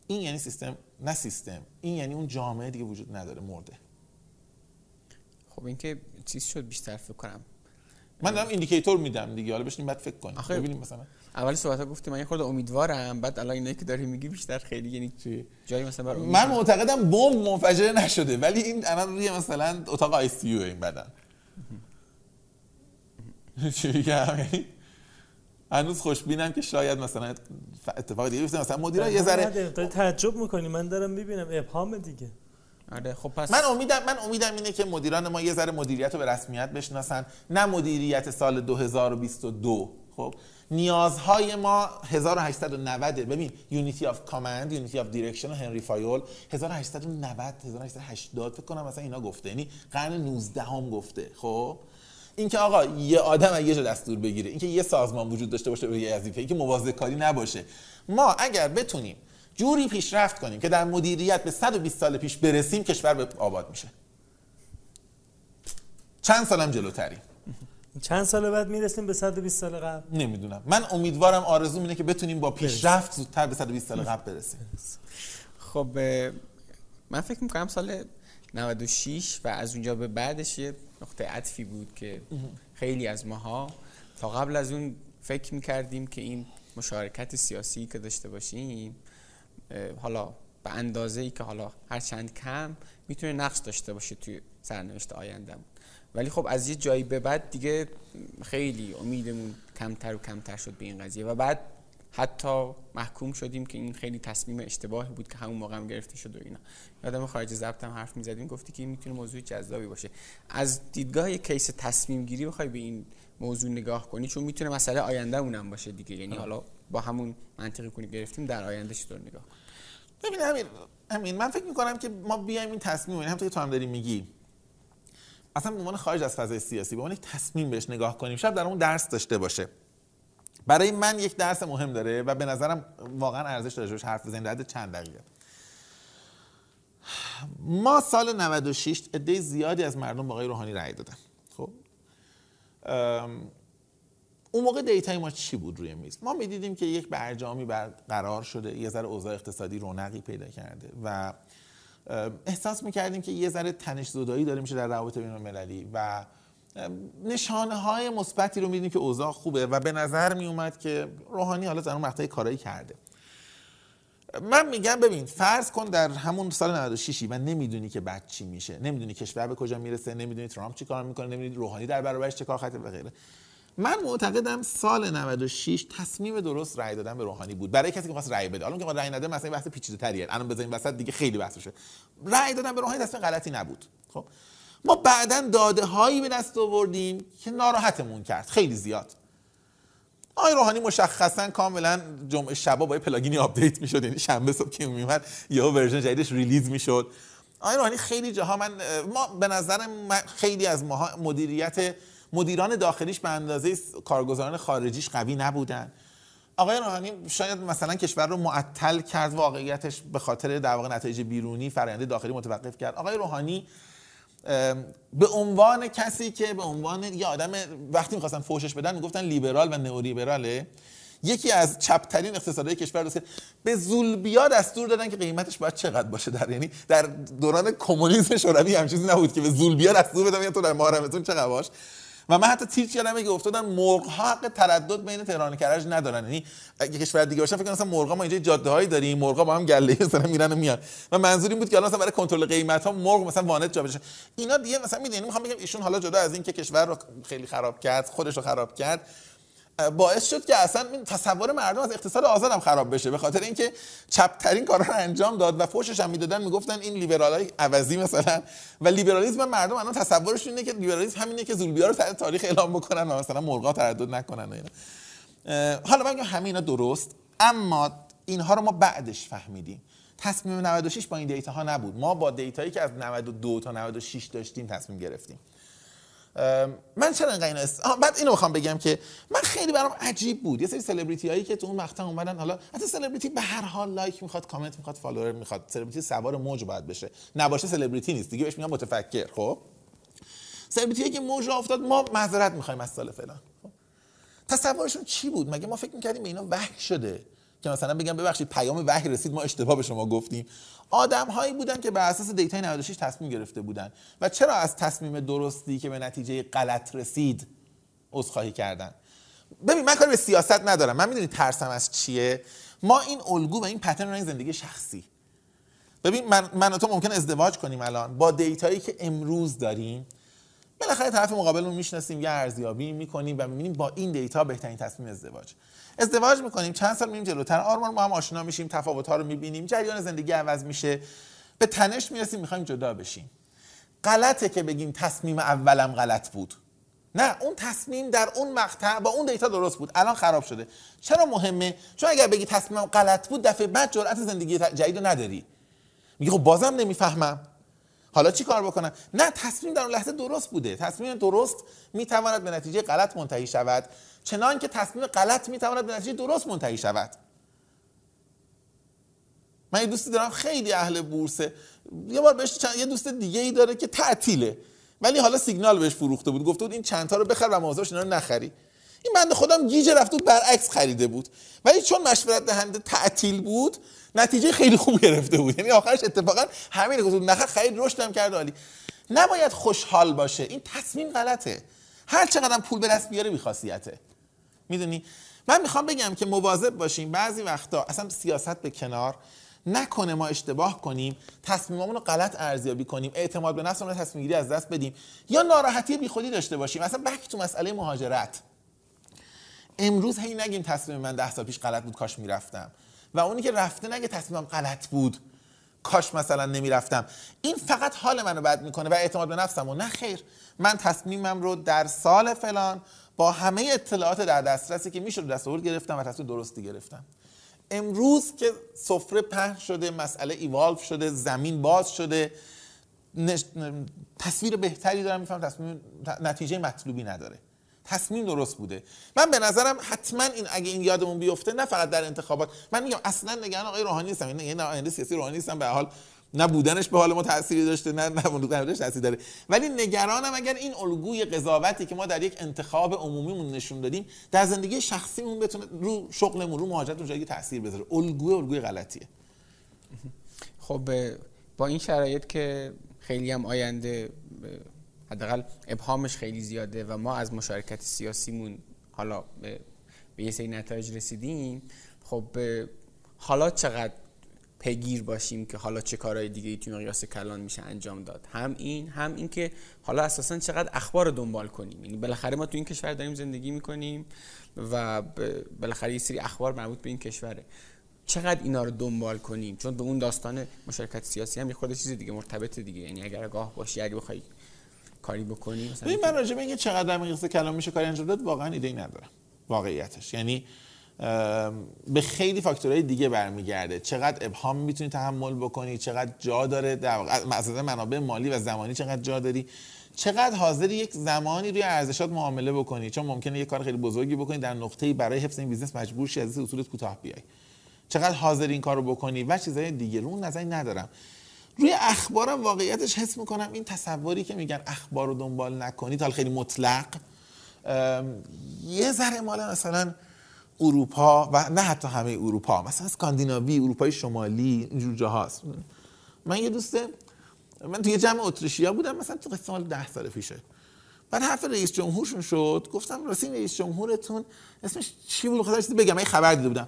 این یعنی سیستم نه سیستم. این یعنی اون جامعه دیگه وجود نداره مرده. خب اینکه چیز شد بیشتر فکر کنم. من دارم indicator میدم دیگه. حالا بشینیم بعد فکر کنیم. ببینیم مثلا. اول صحبت ها گفتی من یه خورده امیدوارم بعد الان اینایی که داری میگی بیشتر خیلی یعنی چی؟ جایی مثلا برای من معتقدم بمب منفجر نشده ولی این الان روی مثلا اتاق ICU این بدن. چی میگم؟ یعنی هنوز خوشبینم که شاید مثلا اتفاق دیگه بیفته. مثلا مدیر یه ذره تعجب می‌کنی. من دارم می‌بینم ابهام دیگه. آره خب پس من امیدم من امیدم اینه که مدیران ما یه ذره مدیریت رو به رسمیت بشناسن نه مدیریت سال 2022 خب؟ نیازهای ما 1890 ببین unity of command unity of direction هنری فایول 1890 1880 فکر کنم مثلا اینا گفته. یعنی قرن 19 هم گفته. خب؟ اینکه آقا یه آدم یه جا دستور بگیره اینکه یه سازمان وجود داشته باشه یه وظیفه که موازی کاری نباشه. ما اگر بتونیم جوری پیشرفت کنیم که در مدیریت به 120 سال پیش برسیم کشور به آباد میشه. چند سالم جلوتریم چند سال بعد می‌رسیم به 120 سال قبل. نمی‌دونم. من امیدوارم آرزوم اینه که بتونیم با پیشرفت زودتر به 120 سال قبل برسیم. خب من فکر می‌کنم سال 96 و از اونجا به بعدش یه نقطه عطفی بود که خیلی از ماها تا قبل از اون فکر می‌کردیم که این مشارکت سیاسی که داشته باشیم حالا به اندازه ای که حالا هر چند کم می‌تونه نقش داشته باشه توی سرنوشت آیندهمون ولی خب از یه جایی به بعد دیگه خیلی امیدمون کمتر و کمتر شد به این قضیه و بعد حتی محکوم شدیم که این خیلی تصمیم اشتباهی بود که همون موقع هم گرفته شد و اینا. یادم خارج ضبط هم حرف می‌زدیم گفتی که این می‌تونه موضوع جذابی باشه. از دیدگاه کیس تصمیم گیری بخوای به این موضوع نگاه کنی چون می‌تونه مسئله آینده اونم باشه دیگه. یعنی حالا با همون منطقی کنی گرفتیم در آینده چطور نگاه ببین همین من فکر می‌کنم که ما بیایم این تصمیم هم تو هم داری میگی اصلا به عنوان خارج از فضای سیاسی به عنوان یک تصمیم بهش نگاه کنیم شاید در اون درس داشته باشه. برای من یک درس مهم داره و به نظرم واقعا ارزش داره روش حرف بزنیم در چند دقیقه. ما سال 96 عده زیادی از مردم با آقای روحانی رأی دادن. خب؟ اون موقع دیتای ما چی بود روی میز؟ ما می‌دیدیم که یک برجامی برقرار شده یه ذره اوضاع اقتصادی رونقی پیدا کرده و احساس می‌کردیم که یه ذره تنش زدایی داره میشه در روابط بین المللی و نشانه های مثبتی رو میدیم که اوضاع خوبه و به نظر می اومد که روحانی حالا در اون مقطعی کارایی کرده. من میگم ببین فرض کن در همون سال 96 و نمی‌دونی که بعد چی میشه نمی‌دونی کشور به کجا می‌رسه نمی‌دونی ترامپ چی کار می‌کنه نمی‌دونی روحانی در برابرش چه کار خطر و غیره. من معتقدم سال 96 تصمیم درست رأی دادن به روحانی بود. برای کسی که خواست رأی بده. حالا که رأی نده مثلا بحث پیچیده تریه. الان بزنیم وسط دیگه خیلی بحث بشه. رأی دادن به روحانی تصمیم غلطی نبود. خب؟ ما بعدا داده هایی به دست آوردیم که ناراحتمون کرد. خیلی زیاد. آقای روحانی مشخصا کاملا جمعه شبا با plugin ی update می‌شد. یعنی شنبه صبح که میومد یا version جدیدش release می‌شد. آقای روحانی خیلی جاها من ما به نظر خیلی از ماها مدیریت مدیران داخلیش به اندازه کارگزاران خارجیش قوی نبودن. آقای روحانی شاید مثلا کشور رو معطل کرد واقعیتش به خاطر در واقع نتایج بیرونی فرآیند داخلی متوقف کرد. آقای روحانی به عنوان کسی که به عنوان یه آدم وقتی می‌خواستن فوشش بدن می‌گفتن لیبرال و نئولیبراله. یکی از چپترین اقتصادهای کشور رو به زولبیا دستور دادن که قیمتش باید چقدر باشه در یعنی در دوران کمونیسم شوروی هم چیزی نبود که به زولبیا دستور بدن تو در محرمتون چقدر باش. و من حتی تیچ یادمه که افتادن مرغ حق تردد بین تهران و کرج ندارن. یعنی اگه کشور دیگه باشه فکر کنم مثلا مرغا ما اینجا جاده هایی داریم مرغا با هم گله مثلا میرن و میان. و منظور این بود که الان مثلا برای کنترل قیمت ها مرغ مثلا وانت جا بشه. اینا دیگه مثلا می‌دونی می‌خوام بگم ایشون حالا جدا از این که کشور رو خیلی خراب کرد خودش رو خراب کرد. باعث شد که اصلا این تصور مردم از اقتصاد آزاد هم خراب بشه. به خاطر اینکه چپترین کارا رو انجام داد و فوشش هم می‌دادن می‌گفتن این لیبرالای عوضی مثلا. و لیبرالیسم مردم الان تصورشون اینه که لیبرالیسم همینه که زولبیا رو تاریخ اعلام بکنن و مثلا مرغا تردد نکنن اینا. حالا من همینا درست اما اینها رو ما بعدش فهمیدیم. تصمیم 96 با این data ها نبود. ما با data یی که از 92 تا 96 داشتیم تصمیم گرفتیم. من چرا اینقدر اینو است... بعد اینو می‌خوام بگم که من خیلی برام عجیب بود. یه سری سلبریتی هایی که تو اون مقطع اومدن حالا حتی سلبریتی به هر حال like می‌خواد کامنت می‌خواد follower می‌خواد. سلبریتی سوار موج باید بشه. نباشه سلبریتی نیست. دیگه بهش میگم متفکر خب؟ سلبریتی که موج افتاد ما معذرت می‌خوایم از سال فلان. خب؟ تصورشون چی بود؟ مگه ما فکر می‌کردیم به اینا وحی شده؟ که مثلا بگم ببخشید پیام وحی رسید ما اشتباه به شما گفتیم. آدم هایی بودن که بر اساس data ی 96 تصمیم گرفته بودن. و چرا از تصمیم درستی که به نتیجه غلط رسید عذرخواهی کردن؟ ببین من کاری به سیاست ندارم. من می‌دونی ترسم از چیه؟ ما این الگو و این pattern زندگی شخصی. ببین من, من و تو ممکن ازدواج کنیم الان. با data یی که امروز داریم بالاخره طرف مقابل رو می‌شناسیم یه ارزیابی می‌کنیم و می‌بینیم با این data بهترین تصمیم ازدواج. ازدواج می‌کنیم چند سال میریم جلوتر. آرمان ما هم آشنا میشیم تفاوت ها رو می‌بینیم. جریان زندگی عوض میشه. به تنش می‌رسیم می‌خوایم جدا بشیم. غلطه که بگیم تصمیم اولم غلط بود. نه اون تصمیم در اون مقطع با اون دیتا درست بود. الان خراب شده. چرا مهمه؟ چون اگر بگی تصمیمم غلط بود دفعه بعد جرأت زندگی جدید نداری. میگه خب بازم نمی‌فهمم. حالا چی کار بکنم نه تصمیم در اون لحظه درست بوده. تصمیم درست می‌تواند به نتیجه غلط منتهی شود. چنان که تصمیم غلط می‌تواند به نتیجه درست منتهی شود. من یه دوستی دارم خیلی اهل بورسه. یه بار بهش چند... یه دوست دیگه ای داره که تعطیله. ولی حالا سیگنال بهش فروخته بود. گفته بود این چند تا رو بخر و موضوعش اینا رو نخری. این بنده خودم گیج رفت بود برعکس خریده بود. ولی چون مشورت دهنده تعطیل بود نتیجه خیلی خوب گرفته بود. یعنی آخرش اتفاقا همین گفت نخر خرید رشدم کرد عالی. نباید خوشحال باشه. این تصمیم غلطه. هر چقدر پول به دست بیاره بیخاصیته. می‌دونی؟ من می‌خوام بگم که مواظب باشیم. بعضی وقتا اصلا سیاست به کنار نکنه ما اشتباه کنیم. تصمیممون رو غلط ارزیابی کنیم. اعتماد به نفسمون رو تصمیم گیری از دست بدیم. یا ناراحتی بیخودی داشته باشیم. مثلا بک تو مسئله مهاجرت. امروز هی نگیم تصمیم من ده سال پیش غلط بود کاش می‌رفتم. و اونی که رفته نگه تصمیمم غلط بود. کاش مثلا نمی‌رفتم. این فقط حال منو بد می‌کنه و اعتماد به نفسم و نه خیر. من تصمیمم رو در سال فلان با همه اطلاعات در دسترسی که میشه دست گرفتم و تصمیم درستی گرفتم. امروز که سفره پهن شده مسئله ایوالف شده زمین باز شده تصویر بهتری دارم میفهم تصمیم نتیجه مطلوبی نداره. تصمیم درست بوده. من به نظرم حتما این اگه این یادمون بیفته نه فقط در انتخابات. من میگم اصلا نگران آقای روحانی نیستم. این نه آینده سیاسی روحانی نیستم. به حال نه بودنش به حال ما تأثیری داشته نه نه تأثیر داره. ولی نگرانم اگر این الگوی قضاوتی که ما در یک انتخاب عمومیمون نشون دادیم در زندگی شخصیمون بتونه رو شغلمون رو مهاجرتمون جایی تاثیر بذاره. الگوی الگوی غلطیه. خب با این شرایط که خیلی هم آینده حداقل ابهامش خیلی زیاده و ما از مشارکت سیاسیمون حالا به, یه سری نتایج رسیدیم. خب حالا چقدر پیگیر باشیم که حالا چه کارهای دیگه ای توی مقیاس کلان میشه انجام داد. هم این هم این که حالا اساسا چقدر اخبار رو دنبال کنیم. یعنی بالاخره ما تو این کشور داریم زندگی می‌کنیم و بالاخره یه سری اخبار مربوط به این کشوره. چقدر اینا رو دنبال کنیم؟ چون به اون داستان مشارکت سیاسی هم یه خود چیز دیگه مرتبط دیگه. یعنی اگر آگاه باشی اگه بخوای کاری بکنی مثلا من راجع به اینکه چقدر در مقیاس کلان میشه کاری انجام داد واقعا ایده ای ندارم. واقعیتش. یعنی به خیلی فاکتورهای دیگه برمیگرده. چقدر ابهام می‌تونی تحمل بکنی؟ چقدر جا داره در منابع مالی و زمانی چقدر جا داری؟ چقدر حاضری یک زمانی روی ارزشات معامله بکنی؟ چون ممکنه یک کار خیلی بزرگی بکنی در نقطه‌ای برای حفظ این business مجبور شی از اصولت کوتاه بیای. چقدر حاضری این کارو بکنی و چیزای دیگه. رو نظری ندارم. روی اخبارم واقعیتش حس می‌کنم این تصوری که میگن اخبار رو دنبال نکنی تا خیلی مطلق. یه ذره مال مثلا اروپا و نه حتی همه اروپا مثلا اسکاندیناوی اروپای شمالی اینجور جاهاست. من یه دوست من توی جمع اتریشیا بودم مثلا تو مال ده سال پیشه. بعد حرف رئیس جمهورشون شد گفتم راستی رئیس جمهورتون اسمش چی بود؟ خدا بگم من خبر دیده بودم.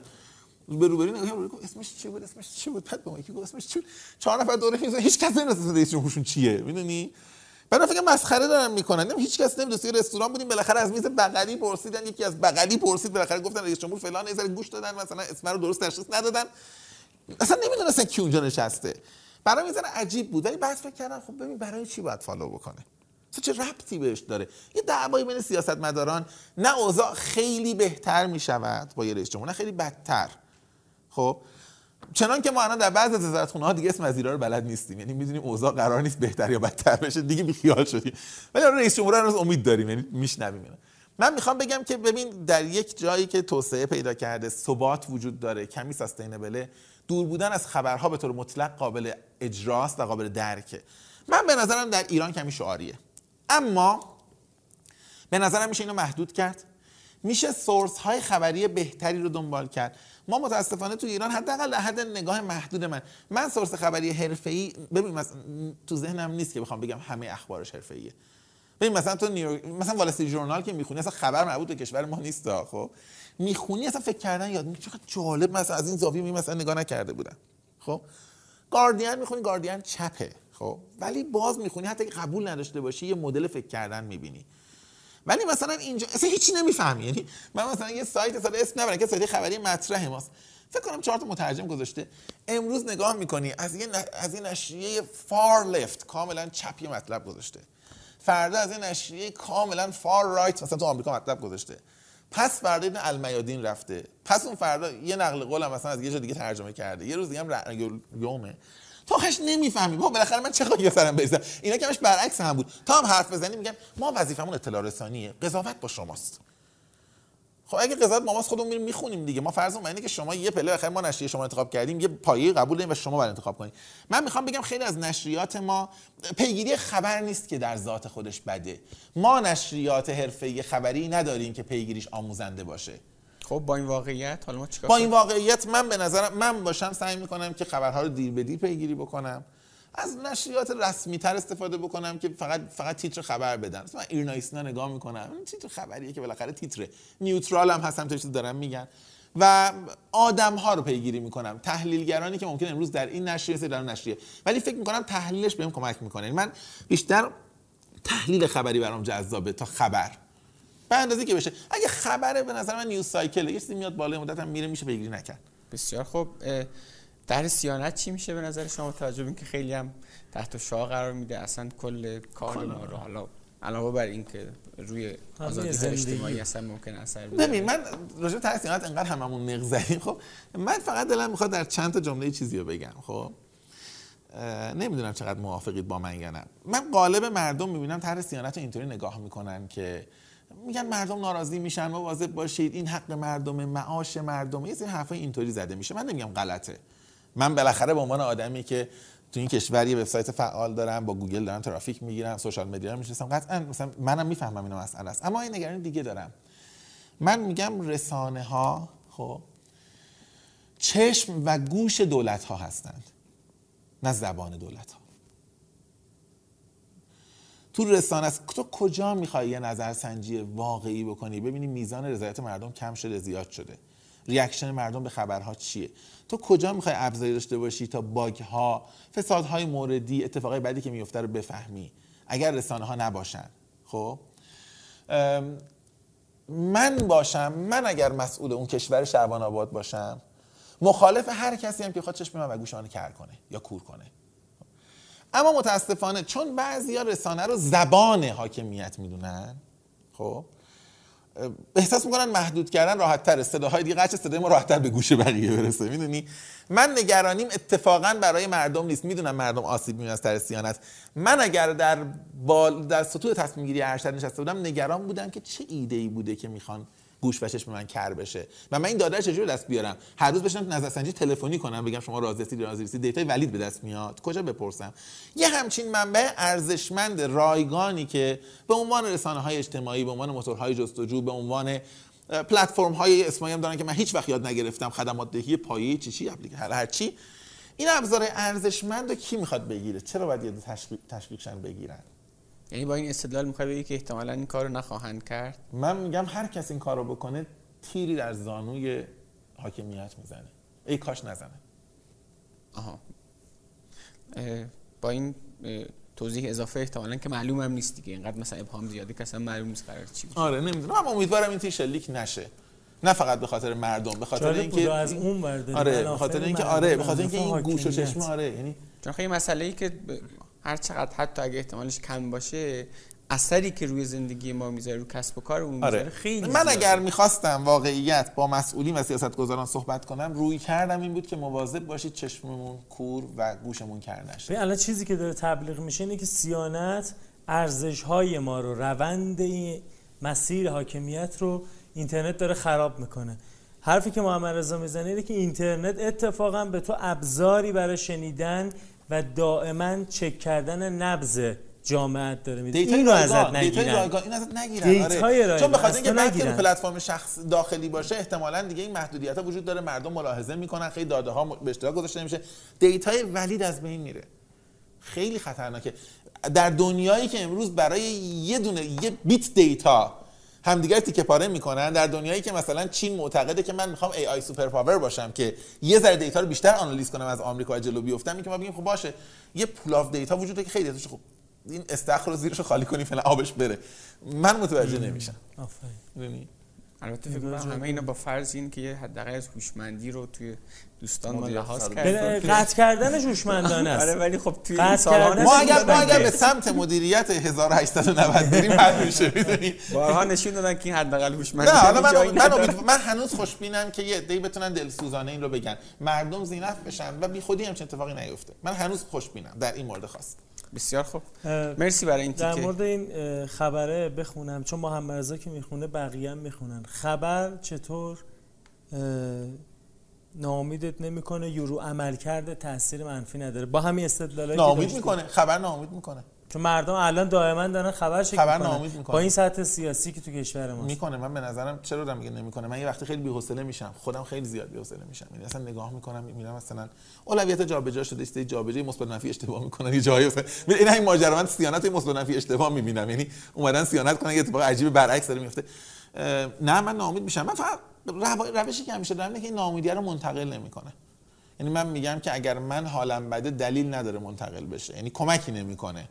به روبرو نگاه اسمش چی بود؟ اسمش چی بود؟ بعد به ما گفت اسمش چی بود؟ چهار نفر دوره میز هیچ کس نمی‌دونه رئیس جمهورشون چیه می‌دونی؟ بعد فکر مسخره دارن می‌کنن. نم هیچ کس نمی‌دونه توی رستوران بودیم بالاخره از میز بغلی پرسیدن یکی از بغلی پرسید بالاخره گفتن رئیس جمهور فلان یه گوش دادن مثلا اسم رو درست تشخیص ندادن. اصلا نمی‌دونستن کی اونجا نشسته. برای می‌زنه عجیب بود. ولی بعد فکر کردم خب ببین برای چی باید فالو بکنه؟ چه ربطی بهش داره؟ یه دعوایی بین سیاستمداران نه اوضاع خیلی بهتر می‌شود با یه رئیس جمهور نه خیلی بدتر. خب چنان که ما الان در بعض از وزارتخونه ها دیگه اسم وزیرا رو بلد نیستیم. یعنی می‌دونیم اوضاع قرار نیست بهتر یا بدتر بشه. دیگه بیخیال شدیم. ولی رئیس جمهور هنوز امید داریم. یعنی میشنویم من می‌خوام بگم که ببین در یک جایی که توسعه پیدا کرده ثبات وجود داره کمی ساستینبله دور بودن از خبرها به طور مطلق قابل اجراست و قابل درکه. من به نظرم در ایران کمی شعاریه. اما به نظرم میشه اینو محدود کرد. میشه سورس های خبری بهتری رو دنبال کرد. ما متاسفانه تو ایران حداقل حد نگاه محدود من. من سورس خبری حرفه‌ای ببین مثلا تو ذهنم نیست که بخوام بگم همه اخبارش حرفه‌ایه. ببین مثلا تو نیو... مثلا وال ژورنال که می‌خونی اصلا خبر مربوط به کشور ما نیست خب؟ می‌خونی اصلا فکر کردن یاد می‌گیری. چقدر جالب مثلا از این زاویه می مثلا نگاه نکرده بودن خب؟ گاردین می‌خونی گاردین چپه خب؟ ولی باز می‌خونی حتی که قبول نداشته باشی یه مدل فکر کردن می‌بینی. ولی مثلا اینجا اصلا هیچی نمی‌فهمی. یعنی من مثلا یه سایت اصلا اسم نبرم که سایت خبری مطرح ماست. فکر کنم چهار تا مترجم گذاشته. امروز نگاه می‌کنی از یه از این نشریه فار لفت کاملا چپی مطلب گذاشته. فردا از این نشریه کاملا فار رایت مثلا تو آمریکا مطلب گذاشته. پس فردا این المیادین رفته. پس اون فردا یه نقل قول هم مثلا از یه جا دیگه ترجمه کرده. یه روز دیگه هم یومه. تو خش نمی‌فهمی. با بالاخره من چه خواهی سرم بریزم؟ اینا کمش برعکس هم بود. تا هم حرف بزنی میگن ما وظیفمون اطلاع رسانیه. قضاوت با شماست. خب اگه قضاوت ما خودمون میریم می‌خونیم دیگه. ما فرض اینه که شما یه پله آخر ما نشریه شما انتخاب کردیم یه پایه قبول داریم و شما باید انتخاب کنید. من می‌خوام بگم خیلی از نشریات ما پیگیری خبر نیست که در ذات خودش بده. ما نشریات حرفه‌ای خبری نداریم که پیگیریش آموزنده باشه. خب با این واقعیت حالا ما چیکار با این واقعیت من به نظرم من باشم سعی می‌کنم که خبرها رو دیر به دیر پیگیری بکنم. از نشریات رسمی تر استفاده بکنم که فقط فقط تیتر خبر بدن. من ایرنایسنا نگاه می‌کنم. این تیتر خبریه که بالاخره تیتره نیوترال هم هستم تا دارم میگن. و آدم ها رو پیگیری می‌کنم. تحلیلگرانی که ممکن امروز در این نشریه در نشریه. ولی فکر می‌کنم تحلیلش بهم کمک می‌کنه. من بیشتر تحلیل خبری برام جذابه تا خبر. به اندازه که بشه. اگه خبره به نظر من نیوز سایکل یه چیزی میاد بالای مدت هم میره میشه پیگیری نکرد. بسیار خوب. در سیانت چی میشه به نظر شما؟ توجه که خیلی هم تحت شاه قرار میده. اصلا کل کار ما رو حالا علاوه بر این که روی آزادی اجتماعی اصلا ممکن اثر بده ببین من راجع به سیانت انقدر هممون نق خب من فقط دلم می‌خواد در چند تا جمله چیزی رو بگم. خب نمی‌دونم چقدر موافقید با من یا نه. من قالب مردم می‌بینم طرح سیانت رو اینطوری نگاه می‌کنن که میگن مردم ناراضی میشن مواظب باشید این حق مردم معاش مردم یه سری حرفای اینطوری زده میشه. من نمیگم غلطه. من بالاخره به عنوان آدمی که تو این کشور یه وبسایت فعال دارم با گوگل دارم ترافیک می‌گیرم social media می‌شناسم قطعا مثلا منم می‌فهمم اینو مسئله است. اما این نگرانی دیگه دارم. من میگم رسانه ها خب چشم و گوش دولت ها هستند نه زبان دولت ها تو رسانه است. تو کجا می‌خوای یه نظرسنجی واقعی بکنی؟ ببینی میزان رضایت مردم کم شده زیاد شده. reaction مردم به خبرها چیه؟ تو کجا می‌خوای ابزاری داشته باشی تا باگ ها فسادهای موردی اتفاقای بعدی که میفته رو بفهمی؟ اگر رسانه ها نباشن. خب؟ من باشم من اگر مسئول اون کشور شعبان آباد باشم مخالف هر کسی هم که خود چشم من و گوش کر کنه یا کور کنه. اما متاسفانه چون بعضیا رسانه رو زبان حاکمیت می‌دونن خب احساس می‌کنن محدود کردن راحت تره صداهای دیگه قچ صدای ما راحت تر به گوش بقیه برسه می‌دونی؟ من نگرانیم اتفاقا برای مردم نیست. می‌دونم مردم آسیب می‌بینن از ترسیانت من اگر در بال در سطوح تصمیم گیری ارشد نشسته بودم نگران بودم که چه ایده ای بوده که می‌خوان گوش و چشم من کر بشه. و من این داده چجوری دست بیارم؟ هر روز بشم نظرسنجی تلفنی کنم بگم شما راضی نیستید دیتای ولید به دست میاد. کجا بپرسم؟ یه همچین منبع ارزشمند رایگانی که به عنوان رسانه های اجتماعی به عنوان موتورهای جستجو به عنوان پلتفرم های اسمایی هم دارن که من هیچ وقت یاد نگرفتم خدمات دهی پایه چی چی هر هر چی. این ابزار ارزشمند رو کی می‌خواد بگیره؟ چرا باید یه تشویقشن بگیرن؟ یعنی با این استدلال می‌خوای بگی که احتمالا این کارو نخواهند کرد؟ من میگم هر کس این کارو بکنه تیری در زانوی حاکمیت می‌زنه. ای کاش نزنه. آها. با این توضیح اضافه احتمالا که معلوم هم نیست دیگه. اینقدر مثلا ابهام زیاده که اصلا معلوم نیست قرار چی باشه آره نمی‌دونم. اما امیدوارم این تیش لیک نشه. نه فقط به خاطر مردم به خاطر اینکه از اون آره به خاطر اینکه آره به خاطر اینکه این گوش و چشم آره یعنی چون خیلی مسئله ای که هر چقدر حتی اگه احتمالش کم باشه اثری که روی زندگی ما می‌ذاره رو کسب و کار اون آره. خیلی من اگر می‌خواستم واقعیت با مسئولین و سیاستگزاران صحبت کنم روی کردم این بود که مواظب باشید چشممون کور و گوشمون کرنش الان چیزی که داره تبلیغ میشه اینه که سیانت ارزش های ما رو روند مسیر حاکمیت رو اینترنت داره خراب می‌کنه. حرفی که محمد رضا می‌زنه اینه که اینترنت اتفاقا به تو ابزاری برای شنیدن و دائما چک کردن نبض جامعه داره میده این رو ازت نگیرن. این ازت نگیرن. آره. چون بخاطر اینکه بعد که پلتفرم شخص داخلی باشه احتمالا دیگه این محدودیت ها وجود داره مردم ملاحظه می‌کنن خیلی داده ها به اشتراک گذاشته نمیشه data ی valid از بین میره. خیلی خطرناکه. در دنیایی که امروز برای یه دونه یه بیت data همدیگر تیکه پاره می‌کنن. در دنیایی که مثلا چین معتقده که من می‌خوام AI superpower باشم که یه ذره data رو بیشتر آنالیز کنم از آمریکا و جلو بیفتم این که ما بگیم خب باشه. یه pool of data وجود داره که خیلی data ش خب این استخر رو زیرش خالی کنی فعلا آبش بره. من متوجه نمیشم. آفرین. البته فکر کنم همه اینا با فرض این که حداقل از هوشمندی رو توی دوستان ما لحاظ کرد. قطع کردنش هوشمندانه است. آره ولی خب توی ما اگر ما اگر به سمت مدیریت 1890 بریم حل میشه می‌دونی؟ بارها نشون دادن که این حداقل هوشمندی نه حالا من من, من هنوز خوشبینم که یه دی بتونن دلسوزانه این رو بگن. مردم زینف بشن و بی خودی هم چه اتفاقی نیفته. من هنوز خوشبینم در این مورد خاص بسیار خوب. مرسی برای این تیکه. در مورد این خبره بخونم چون محمد رضا که می‌خونه بقیه هم می‌خونن. خبر چطور؟ ناامیدت نمی‌کنه یورو عمل کرده تاثیر منفی نداره. با همین استدلالایی ناامید می‌کنه. خبر ناامید می‌کنه. چون مردم الان دائما دارن خبر شکل خبر ناامید می‌کنه با این سطح سیاسی که تو کشور ما. می‌کنه. من به نظرم چرا دارم میگه نمی‌کنه؟ من یه وقتی خیلی بی‌حوصله میشم. خودم خیلی زیاد بی‌حوصله میشم. یعنی اصلا نگاه می‌کنم میرم مثلا اولویت جابجا شده است جابجایی مثبت منفی اشتباه می‌کنن. یه جایی این همین ماجرا. من سیانت مثبت منفی اشتباه می‌بینم. یعنی اومدن سیانت کنن یه اتفاق عجیب برعکس داره میفته نه من ناامید میشم. من فقط روشی که همیشه دارم اینه که این ناامیدی رو منتقل نمی‌کنه. یعنی من میگم که اگر من حالم بده دلیل نداره منتقل بشه. یعنی کمکی نمی‌کنه.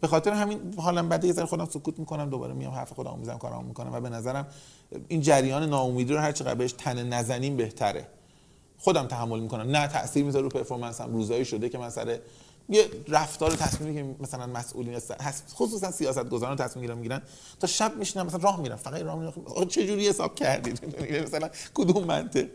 به خاطر همین حالم بده یه ذره خودم سکوت می‌کنم دوباره میام حرف خودم می‌زنم کارام می‌کنم و به نظرم این جریان ناامیدی رو هر چقدر بهش تن نزنیم بهتره. خودم تحمل می‌کنم. نه تاثیر می‌ذاره رو پرفورمنسم روزایی شده که مثلا یه رفتار تصمیمی که مثلا مسئولین خصوصا سیاست گذاران تصمیم گیرن می‌گیرن تا شب میشینم مثلا راه میرم. فقط راه میرم. چه جوری حساب کردید؟ مثلا کدوم منطق؟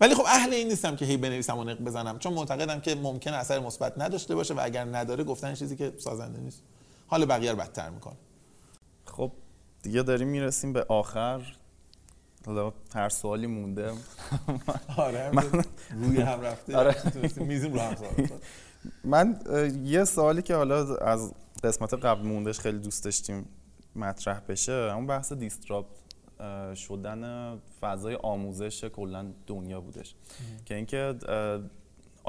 ولی خب اهل این نیستم که هی بنویسم و نق بزنم. چون معتقدم که ممکن اثر مثبت نداشته باشه و اگر نداره گفتن چیزی که سازنده نیست. حال بقیه رو بدتر می‌کنه. خب دیگه داریم می‌رسیم به آخر. حالا هر سوالی مونده. آره من روی هم رفته. آره. میزیم رو هم من یه سوالی که حالا از قسمت قبل موندش خیلی دوست داشتیم مطرح بشه اون بحث disrupt شدن فضای آموزش کلا دنیا بودش. که اینکه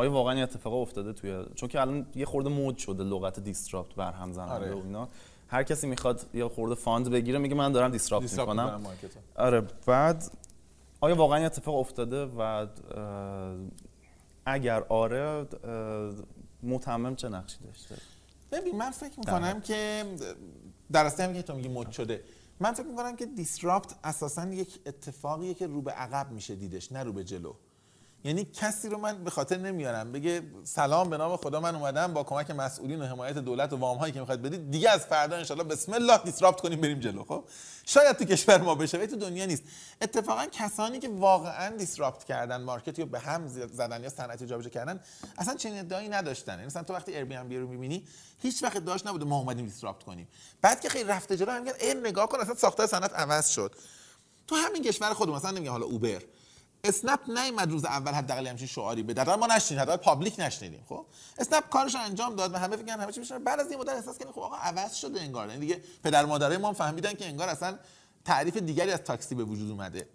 آیا واقعا این اتفاق افتاده توی چون که الان یه خورده مد شده لغت disrupt برهم زننده آره. و اینا. هر کسی می‌خواد یه خورده fund بگیره میگه من دارم disrupt می‌کنم. آره بعد آیا واقعا این اتفاق افتاده و اگر آره متمم چه نقشی داشته؟ ببین من فکر می‌کنم که در هم که تو میگی مد شده من فکر می‌کنم که دیسراپت اساسا یک اتفاقیه که رو به عقب میشه دیدش نه رو به جلو. یعنی کسی رو من به خاطر نمیارم. بگه سلام به نام خدا من اومدم با کمک مسئولین و حمایت دولت و وام هایی که می‌خواد بدید دیگه از فردا ان بسم الله دیسراپت کنیم بریم جلو. خب؟ شاید تو کشور ما بشه ولی تو دنیا نیست. اتفاقا کسانی که واقعا disrupt کردن market ی رو به هم زدن یا صنعتی جابجا کردن اصلا چنین ادعایی نداشتن. یعنی مثلا تو وقتی Airbnb رو می‌بینی هیچ وقت ادعاش نبوده ما اومدیم disrupt کنیم. بعد که خیلی رفته جلو هم نگاه کن اصلا ساختار صنعت عوض شد. تو همین کشور خودمون مثلا نمیگه حالا اوبر اسنپ نیومد روز اول حداقل همچین شعاری بده. ما نشنیدیم حداقل public نشنیدیم خب؟ اسنپ کارش انجام داد و همه فکر همه چی میشه بعد از این مدت احساس کردن خب آقا عوض شده انگار. یعنی دیگه پدر مادرای ما فهمیدن که انگار اصلا تعریف دیگری از تاکسی به وجود اومده.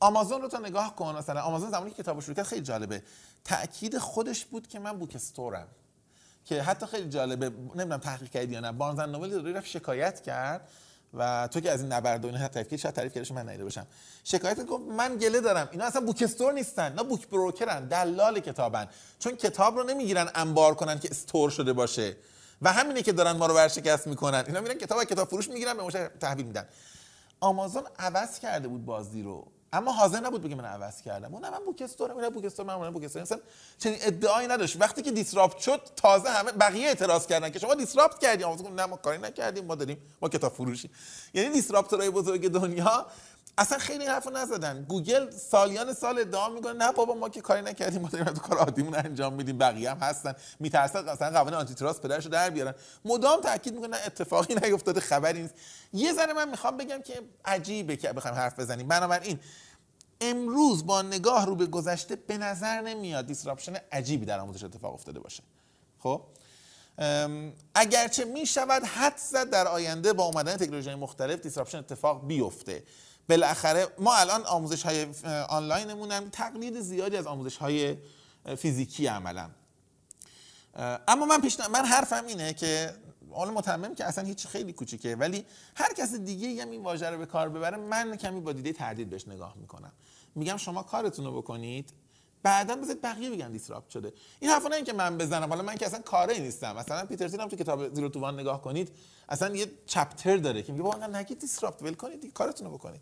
آمازون رو تا نگاه کن. مثلا آمازون زمانی که کتابو شروع کرد خیلی جالبه. تاکید خودش بود که من بوک استورم. که حتی خیلی جالبه. نمی‌دونم تحقیق کردی یا نه. بارنز نوبل رفت شکایت کرد. و تو که از این نبرد و اینا تعریف شاید تعریف کردش من نیده باشم. شکایت گفت من گله دارم. اینا اصلا بوک استور نیستن نه بوک بروکرن دلال کتابن. چون کتاب رو نمی‌گیرن انبار کنن که استور شده باشه. و همینه که دارن ما رو ورشکست می‌کنن. اینا میرن کتاب کتاب فروش می‌گیرن به مشتری تحویل میدن. آمازون عوض کرده بود بازی رو. اما حاضر نبود بگه من عوض کردم. اون من bookstore م اینا bookstore من bookstore مثلا چنین ادعایی نداشت. وقتی که disrupt شد تازه همه بقیه اعتراض کردن که شما disrupt کردین آمازون نه ما کاری نکردیم. ما داریم ما کتاب فروشی. یعنی disruptor های بزرگ دنیا اصلا خیلی حرف نزدن. گوگل سالیان سال ادعا می‌کنه نه بابا ما که کاری نکردیم ما داریم تو کار عادیمون انجام میدیم بقیه هم هستن. میترسن مثلا قوانین antitrust پدرشو در بیارن. مدام تاکید می‌کنن اتفاقی نیفتاده خبری نیست. یه ذره من می‌خوام بگم که عجیبه که بخوایم حرف بزنیم. بنابراین امروز با نگاه رو به گذشته به نظر نمیاد disruption عجیبی در آموزش اتفاق افتاده باشه. خب؟ اگرچه می شود حدس زد در آینده با اومدن تکنولوژی مختلف disruption اتفاق بیفته. بالاخره ما الان آموزش های آنلاینمون هم تقلید زیادی از آموزش های فیزیکی عملا. اما من پیشن... من حرفم اینه که حالا متمم که اصلا هیچ خیلی کوچیکه ولی هر کس دیگه هم این واژه رو به کار ببره من کمی با دیده تردید بهش نگاه می‌کنم. میگم شما کارتون رو بکنید بعدا بذارید بقیه بگن دیسراپت شده. این حرفا نه اینکه من بزنم حالا من که اصلا کاری نیستم. مثلا پیتر هم تو کتاب زیرو تو نگاه کنید اصلا یه چپتر داره که میگه واقعا نگید دیسراپت ول کنید کارتون رو بکنید.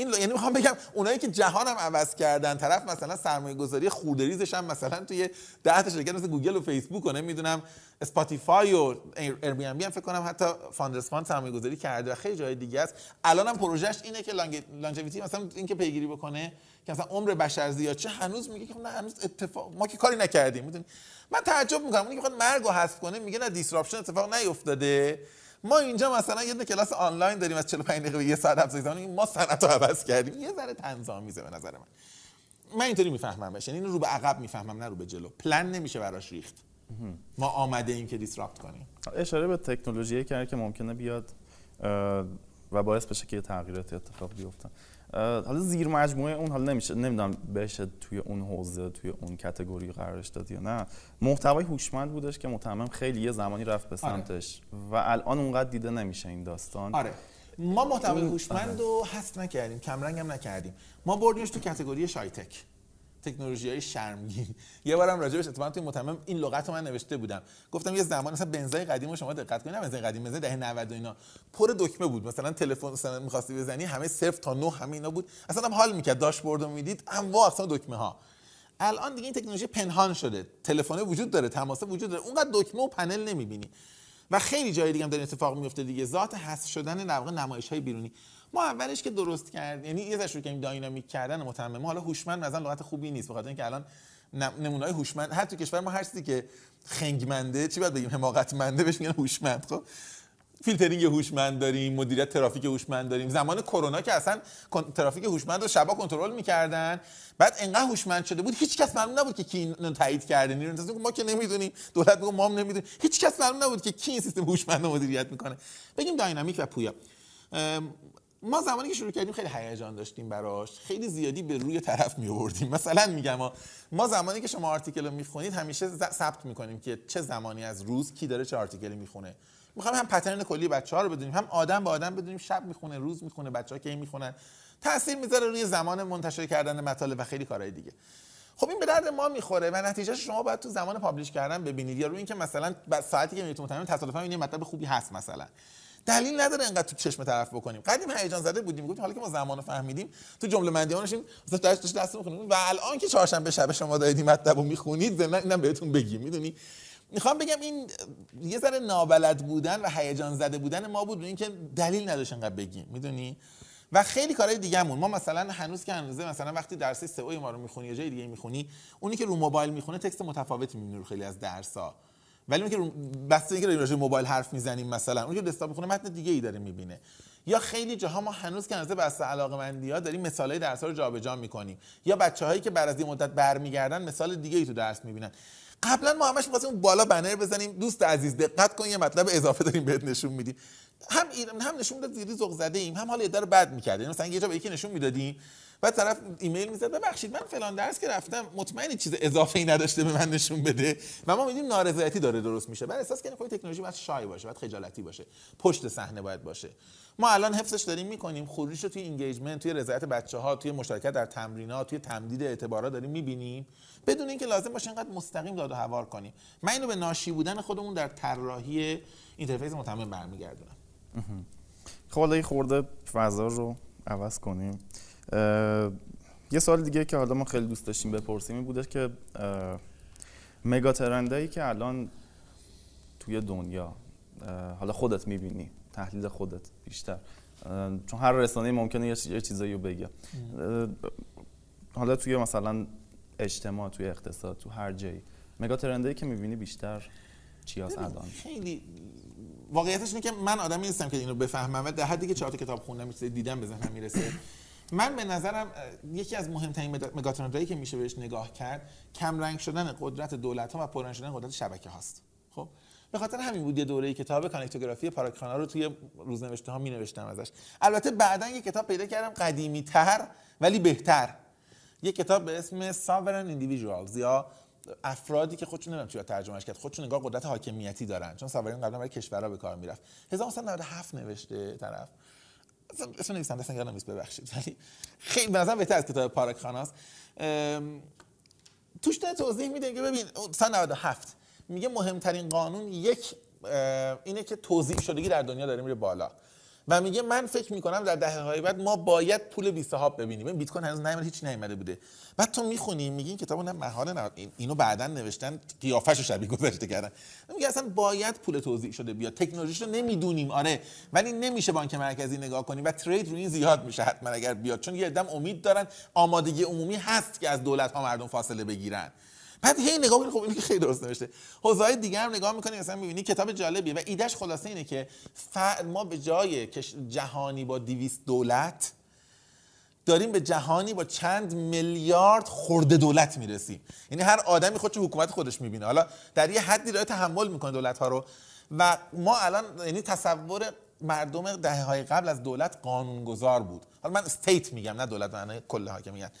این یعنی می‌خوام بگم اونایی که جهانم عوض کردن طرف مثلا سرمایه گذاری خرده ریزش هم مثلا توی ده تا شرکت مثل گوگل و فیسبوک و نمی‌دونم اسپاتیفای و ایر هم فکر کنم حتی Founders Fund سرمایه گذاری کرده و خیلی جای دیگه است. الانم پروژهش اینه که longevity مثلا اینکه پیگیری بکنه که مثلا عمر بشر زیاد شه هنوز میگه که نه هنوز اتفاق ما که کاری نکردیم می‌دونی؟ من تعجب می‌کنم اونی که مرگ مرگو حذف کنه میگه نه disruption اتفاق نیفتاده. ما اینجا مثلا یه کلاس آنلاین داریم از 45 دقیقه یه ساعت افزایش زمانی ما رو عوض کردیم. یه ذره تنظامیزه به نظر من. من اینطوری می‌فهمم بشه این رو به عقب می‌فهمم نه رو به جلو. پلن نمیشه براش ریخت. ما آمده ایم که دیسراپت کنیم. اشاره به تکنولوژی کرد که ممکنه بیاد و باعث بشه که تغییرات اتفاق بیفتن حالا زیر مجموعه اون حالا نمیشه نمی‌دونم بشه توی اون حوزه توی اون کتگوری قرارش داد یا نه. محتوای هوشمند بودش که متمم خیلی یه زمانی رفت به آره. سمتش و الان اونقدر دیده نمیشه این داستان. آره. ما محتوای هوشمند رو حذف نکردیم کمرنگ هم نکردیم. ما بردیمش تو کتگوری شایتک. تکنولوژی های شرمگین. یه بارم راجبش اتفاقا توی متمم این لغت رو من نوشته بودم. گفتم یه زمان مثلا بنزای قدیم شما دقت کنید بنزای قدیم بنزای دهه 90 و اینا. پر دکمه بود. مثلا تلفن مثلا می‌خواستی بزنی همه صفر تا 9 همه اینا بود. اصلا هم حال می‌کرد. داشبورد رو می‌دید انواع اصلا دکمه ها الان دیگه این تکنولوژی پنهان شده. تلفن وجود داره تماس وجود داره. اونقدر دکمه و پنل نمی‌بینی. و خیلی جای دیگه هم داره اتفاق میفته دیگه. ذات حذف شدن در واقع بیرونی. ما اولش که درست کرد یعنی یه ذره که dynamic کردن متمم. حالا هوشمند مثلا لغت خوبی نیست بخاطر اینکه الان نمونه‌های هوشمند هر تو کشور ما هر چیزی که خنگمنده چی باید بگیم؟ حماقتمنده بهش میگن هوشمند خب؟ فیلترینگ هوشمند داریم مدیریت ترافیک هوشمند داریم. زمان کرونا که اصلا ترافیک هوشمند رو شبا کنترل می‌کردن. بعد انقدر هوشمند شده بود هیچ کس معلوم نبود که کی اینو تایید کرده. نیرو ما که نمی‌دونیم. دولت ما هم نمی‌دونیم. هیچ کس معلوم نبود که کی این سیستم هوشمند رو مدیریت می‌کنه. بگیم dynamic و پویا. ما زمانی که شروع کردیم خیلی هیجان داشتیم براش خیلی زیادی به روی طرف می آوردیم. مثلا میگم ما زمانی که شما article رو می‌خونید همیشه ثبت می‌کنیم که چه زمانی از روز کی داره چه article ی می‌خونه. می‌خوام هم pattern کلی بچه ها رو بدونیم هم آدم به آدم بدونیم شب می‌خونه روز می‌خونه بچه ها کی می‌خونن. تاثیر می‌ذاره روی زمان منتشر کردن مطالب و خیلی کارهای دیگه. خب این به درد ما می‌خوره و نتیجه شما باید تو زمان پابلش کردن ببینید. یا روی اینکه مثلا ساعتی که می‌تونید تصادفا این مطلب خوبی هست مثلا. دلیل نداره انقدر تو چشم طرف بکنیم. قدیم هیجان زده بودیم. گفتیم حالا که ما زمانو فهمیدیم تو جمله بندی ها نشیم دست دست می‌خونیم و الان که چهارشنبه شب شما دارید مطلب رو می‌خونید اینم بهتون بگیم. می‌دونی؟ می‌خوام بگم این یه ذره نابلد بودن و هیجان زده بودن ما بود. اینکه دلیل نداشت انقدر بگیم. می‌دونی؟ و خیلی کارهای دیگهمون. ما مثلا هنوز که هنوزه مثلا وقتی درس سئو ما رو می‌خونی یا جای دیگه می‌خونی اونی که رو موبایل می‌خونه تکست متفاوتی می‌بینی رو خیلی از درس‌ها. ولی اون که بسته اینکه راجع موبایل حرف می‌زنیم مثلا اون که دسکتاپ می‌خونه متن دیگه ای داره می‌بینه. یا خیلی جاها ما هنوز که نظر بسته علاقه مندی ها داریم مثالای درس ها رو جابجا می‌کنیم. یا بچه هایی که بعد از این مدت برمیگردن مثال دیگه ای تو درس می‌بینن. قبلا ما همش می‌خواستیم اون بالا بنر بزنیم دوست عزیز دقت کن یه مطلب اضافه داریم بهت نشون میدیم. هم هم نشون داد زیادی ذوق زده ایم هم حال افراد رو بد می‌کردیم مثلا یه جا به یکی نشون می‌دادیم بعد طرف ایمیل می‌زد ببخشید من فلان درس که رفتم مطمئنی چیز اضافه ای نداشته به من نشون بده؟ و ما میدیم نارضایتی داره درست میشه. بعد احساس کنیم خب تکنولوژی باید shy باشه باید خجالتی باشه. پشت صحنه باید باشه. ما الان حفظش داریم می‌کنیم. خروجش رو توی engagement توی رضایت بچه ها توی مشارکت در تمرینات توی تمدید اعتبارات داریم می‌بینیم. بدون اینکه لازم باشه اینقدر مستقیم داد و هوار کنیم. من اینو به ناشی بودن خودمون در طراحی اینترفیس متمم برمیگردونم. خب حالا خورده فضا رو عوض کنیم. یه سال دیگه که حالا ما خیلی دوست داشتیم بپرسیم این بوده که مگا ترندایی که الان توی دنیا حالا خودت می‌بینی تحلیل خودت بیشتر چون هر رسانه ممکنه یه چیزایی رو بگه. حالا توی مثلا اجتماع توی اقتصاد تو هر جایی مگا ترندایی که می‌بینی بیشتر چی هست الان؟ خیلی واقعیتش اینه که من آدمی نیستم که اینو بفهمم و در حدی که چهار کتاب خوندم دیدم به ذهنم می‌رسه. من به نظرم یکی از مهمترین مگاترندهایی که میشه بهش نگاه کرد کم رنگ شدن قدرت دولت ها و پررنگ شدن قدرت شبکه هاست. خب؟ به خاطر همین بود یه دوره کتاب کانکتوگرافی پاراکرانا رو توی روزنوشته ها می نوشتم ازش. البته بعدا یه کتاب پیدا کردم قدیمی تر ولی بهتر. یه کتاب به اسم ساورن ایندیویدوالز یا افرادی که خودشون نمی‌دونم چیا ترجمهش کرد خودشون نگاه قدرت حاکمیتی دارن چون ساورن قبلا برای کشورها به کار می‌رفت. 1997 نوشته طرف. اسم نویسنده اصلا یادم نیست ببخشید. ولی خیلی نظرم بهتر از کتاب پاراکخاناست توش داره توضیح میده که ببین سال 97 میگه مهمترین قانون یک اینه که توضیح شدگی در دنیا داره میره بالا. و میگه من فکر می‌کنم در دهه های بعد ما باید پول بی صاحب ببینیم. بیت کوین هنوز نیومده هیچ نیومده بوده. بعد تو می‌خونی میگی این کتابو نه محال اینو بعدا نوشتن قیافش شبیه گذاشته کردن. میگه اصلا باید پول توضیح شده بیاد. تکنولوژیش رو نمی‌دونیم آره. ولی نمیشه بانک مرکزی نگاه کنیم و ترید رو این زیاد میشه حتما اگر بیاد. چون یه امید دارن. آمادگی عمومی هست که از دولت ها مردم فاصله بگیرن. بعد هی نگاه می‌کنی خب این خیلی درست نوشته. حوزه های دیگه هم نگاه می‌کنی مثلا می‌بینی کتاب جالبیه و ایدهش خلاصه اینه که ما به جای جهانی با 200 دولت داریم به جهانی با چند میلیارد خورده دولت می‌رسیم. یعنی هر آدمی خودش حکومت خودش می‌بینه. حالا در یه حدی داره تحمل می‌کنه دولت ها رو و ما الان یعنی تصور مردم دهه های قبل از دولت قانونگذار بود. حالا من استیت میگم نه دولت معنای کل حاکمیت.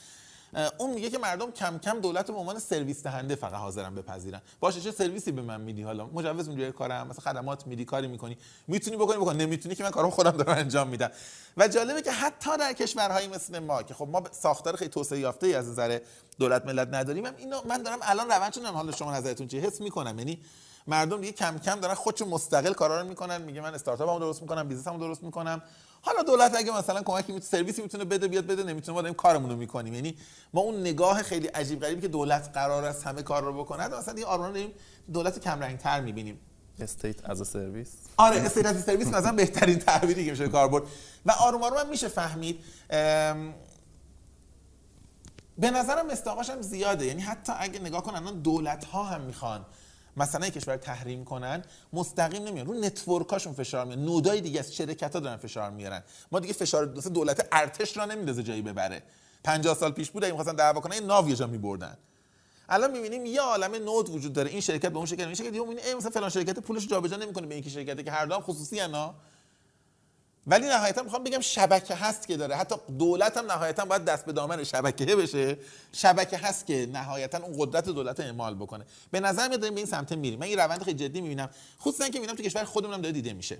اون میگه که مردم کم کم دولت به عنوان سرویس دهنده فقط حاضرن بپذیرن. باشه چه سرویسی به من میدی حالا؟ مجوز میدی کارم مثلا خدمات میدی کاری می‌کنی. می‌تونی بکنی بکن. نمی‌تونی که من کارم خودم دارم انجام میدم. و جالبه که حتی در کشورهایی مثل ما که خب ما ساختار خیلی توسعه یافته ای از نظر دولت ملت نداریم اینو من دارم الان روند شدم حالا شما نظرتون چیه؟ حس می‌کنم. یعنی مردم دیگه کم کم دارن خودشون مستقل کارا رو می‌کنن. میگه من استارتاپمو درست می‌کنم بیزنسمو درست می‌کنم. حالا دولت اگه مثلا کمکی می‌تونه سرویسی می‌تونه بده بیاد بده نمی‌تونه ما داریم کارمون رو می‌کنیم. یعنی ما اون نگاه خیلی عجیب غریبی که دولت قرار است همه کار رو بکنه مثلا دیگه آروم داریم دولت کم رنگ تر می‌بینیم state as service آره state as service مثلا بهترین تعبیری که میشه کار برد. و آروم آروم هم میشه فهمید. به نظرم مصداقاش هم زیاده. یعنی حتی اگه نگاه کنن دولت ها هم می‌خوان مثلا کشور تحریم کنن مستقیم نمیان. رو نتورکاشون فشار میارن نودای دیگه از شرکت ها دارن فشار میارن. ما دیگه فشار دولت ارتش را نمیندازه جایی ببره. 50 سال پیش بود اگه می‌خواستن دعوا کنن ناو یه جا میبردن. الان می‌بینیم یه عالمه نود وجود داره. این شرکت به اون شرکت این شرکت دیگه مثلا فلان شرکت پولش جابجا نمی‌کنه به این شرکتی که هر دو هم خصوصی انا ولی نهایتا می‌خوام بگم شبکه هست که داره. حتی دولت هم نهایتا باید دست به دامن شبکه بشه. شبکه هست که نهایتا اون قدرت دولت اعمال بکنه. به نظر میاد داریم به این سمت میریم. من این روند خیلی جدی می‌بینم. خصوصا که می‌بینم تو کشور خودمون هم داره دیده میشه.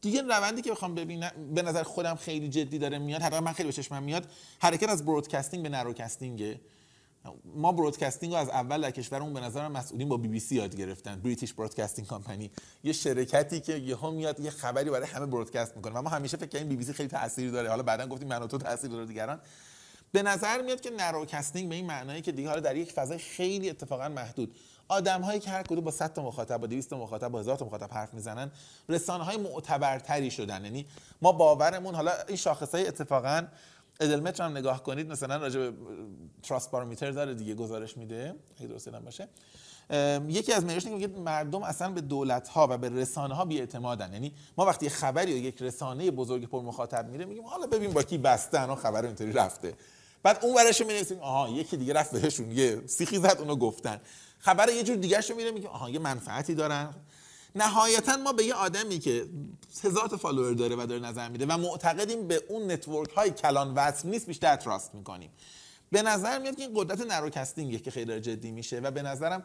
دیگه روندی که بخوام ببینم به نظر خودم خیلی جدی داره میاد حداقل من خیلی به چشمم میاد حرکت از برودکاستینگ به نروکاستینگه ما برودکاستینگ رو از اول در کشورمون به نظر مسئولین با بی بی سی یاد گرفتن بریتیش برودکاستینگ کمپانی یه شرکتی که یهو میاد یه خبری برای همه برودکست می‌کنه. و ما همیشه فکر کردیم بی بی سی خیلی تاثیر داره. حالا بعدا گفتیم من و تو تاثیر داره دیگران. به نظر میاد که نروکاستینگ به این معنایی که دیگه حالا در یک فضای خیلی اتفاقا محدود. آدم هایی که هر کدوم با 100 تا مخاطب با 200 تا مخاطب با 1000 تا مخاطب حرف می‌زنن رسانه های معتبرتری شدن. یعنی ما باورمون حالا این شاخص های اتفاقا ادلمتر هم نگاه کنید مثلا راجع به تراست داره دیگه گزارش میده. اگه درست باشه. یکی از معیارش میگه مردم اصلا به دولت ها و به رسانه ها بی‌اعتمادن. یعنی ما وقتی خبری و یک رسانه بزرگ پر مخاطب میره میگیم حالا ببین با کی بستن و خبر اینطوری رفته. بعد اون ورش می آها یکی دیگه رفت بهشون یه سیخی زد اونو گفتن. خبر یه جور دیگه رو میره میگه آها یه منفعتی دارن. نهایتا ما به یه آدمی که هزار تا follower داره و داره نظر میده و معتقدیم به اون network های کلان وصل نیست بیشتر trust می‌کنیم. به نظر میاد که این قدرت narrowcasting ه که خیلی جدی میشه و به نظرم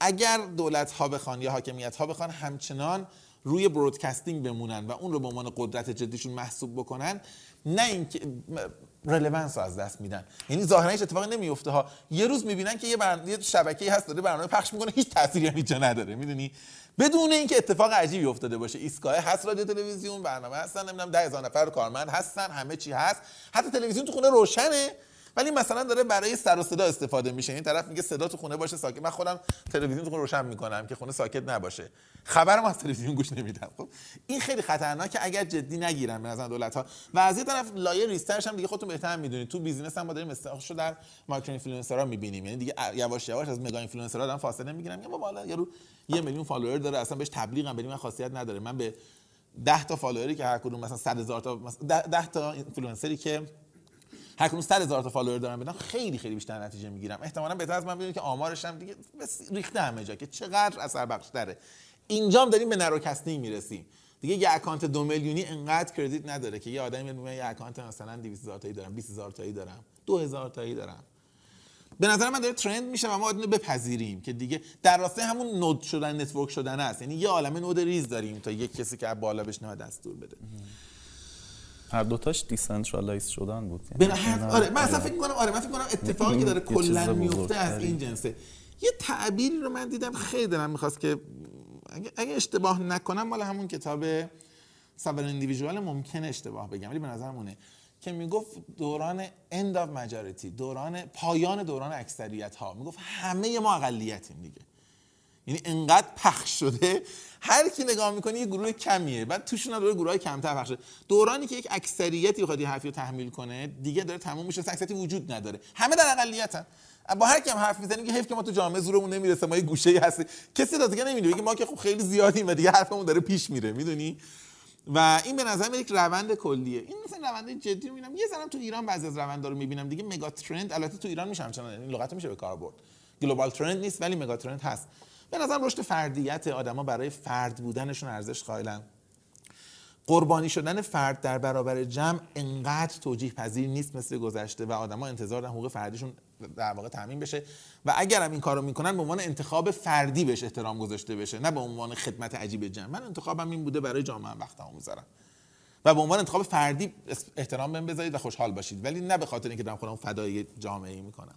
اگر دولت ها بخوان یا حاکمیت ها بخوان همچنان روی broadcasting بمونن و اون رو به عنوان قدرت جدیشون محسوب بکنن نه اینکه رلوانس از دست میدن. یعنی ظاهرا هیچ اتفاقی نمیفته ها. یه روز می‌بینن که یه, برن... یه شبکه‌ای هست داره برنامه پخش می‌کنه هیچ تأثیری هم جا نداره. می‌دونی؟ بدون اینکه اتفاق عجیبی افتاده باشه ایستگاه هست رادیو تلویزیون برنامه هستن نمی‌دونم 10000 نفر کارمند هستن همه چی هست. حتی تلویزیون تو خونه روشنه. ولی مثلا داره برای سر و صدا استفاده میشه. این طرف میگه صدا تو خونه باشه ساکت. من خودم تلویزیون تو روشن می‌کنم که خونه ساکت نباشه. خبرم از تلویزیون گوش نمیدم. خب این خیلی خطرناکه اگر جدی نگیرن به نظر دولت ها و از یه طرف لایه ریزترش هم دیگه خودتون بهتر می‌دونید. تو business هم ما داریم استفاده در micro influencer ها می‌بینیم. یعنی دیگه یواش یواش از mega influencer ها دارن فاصله می‌گیرن. یا بالا یارو یه میلیون follower داره اصلا بهش تبلیغ هم من خاصیت نداره. من به 10 تا follower ی که هر کدوم مثلا 100 هزار تا 10 تا اینفلوئنسری که هر کدوم 100 هزار تا follower دارم بدم خیلی خیلی بیشتر نتیجه می‌گیرم. احتمالاً بهتر از من بدونید که آمارش هم دیگه ریخته همه جا که چقدر اثر بخش داره. اینجام داریم به narrowcasting می‌رسیم. دیگه یه account دو میلیونی انقدر credit نداره که یه آدمی میگه یه account مثلا 200 هزار تایی دارم 20 هزار تایی دارم 2000 تایی دارم. به نظر من داره trend میشه و ما باید بپذیریم که دیگه در راستای همون node شدن network شدن است یعنی یه عالمه node ریز داریم تا یک کسی که بالا بشنوه دستور بده. هر دوتاش decentralize شدن بود. به آره من اصلا فکر می‌کنم آره من فکر می‌کنم اتفاقی که داره کلا میفته. از این جنسه. یه تعبیری رو من دیدم خیلی دلم می‌خواست که اگه, اگه اشتباه نکنم مال همون کتاب سابر اندیویژوال ممکنه اشتباه بگم ولی به نظرم اونه که می‌گفت دوران end of majority دوران پایان دوران اکثریت ها می‌گفت همه ما اقلیتیم دیگه. یعنی انقدر پخش شده هر کی نگاه می‌کنه یه گروه کمیه. بعد توشون هم گروه های کمتر پخش شده دورانی که یک اکثریتی بخواد یه حرفی رو تحمیل کنه دیگه داره تموم میشه اکثریتی وجود نداره. همه در اقلیتن. با هر کیم حرف می‌زنیم که حیف که ما تو جامعه زورمون نمی‌رسه ما یه گوشه ای هستی کسی دیگه نمی‌دونه بگه ما که خب خیلی زیادیم و دیگه حرفمون داره پیش میره می‌دونی؟ و این به نظر یک روند کلیه. این مثلا روند جدی می‌بینم. یه ذره تو ایران بعضی از روندها رو می‌بینم دیگه. mega trend البته تو ایران میشه همچنان این لغت میشه به کار برد. global trend نیست ولی mega trend هست. به نظر رشد فردیت آدما برای فرد بودنشون ارزش قائلن. قربانی شدن فرد در برابر جمع انقدر توجیه پذیر نیست مثل گذشته و آدما انتظار دارن حقوق فردیشون در واقع تامین بشه و اگر هم این کارو می‌کنن به عنوان انتخاب فردی بهش احترام گذاشته بشه نه به عنوان خدمت عجیب جمع. من انتخابم این بوده برای جامعه وقتمو می‌ذارم. و به عنوان انتخاب فردی احترام بهم بذارید و خوشحال باشید ولی نه به خاطر اینکه دارم خودم فدای جامعه ای می‌کنم.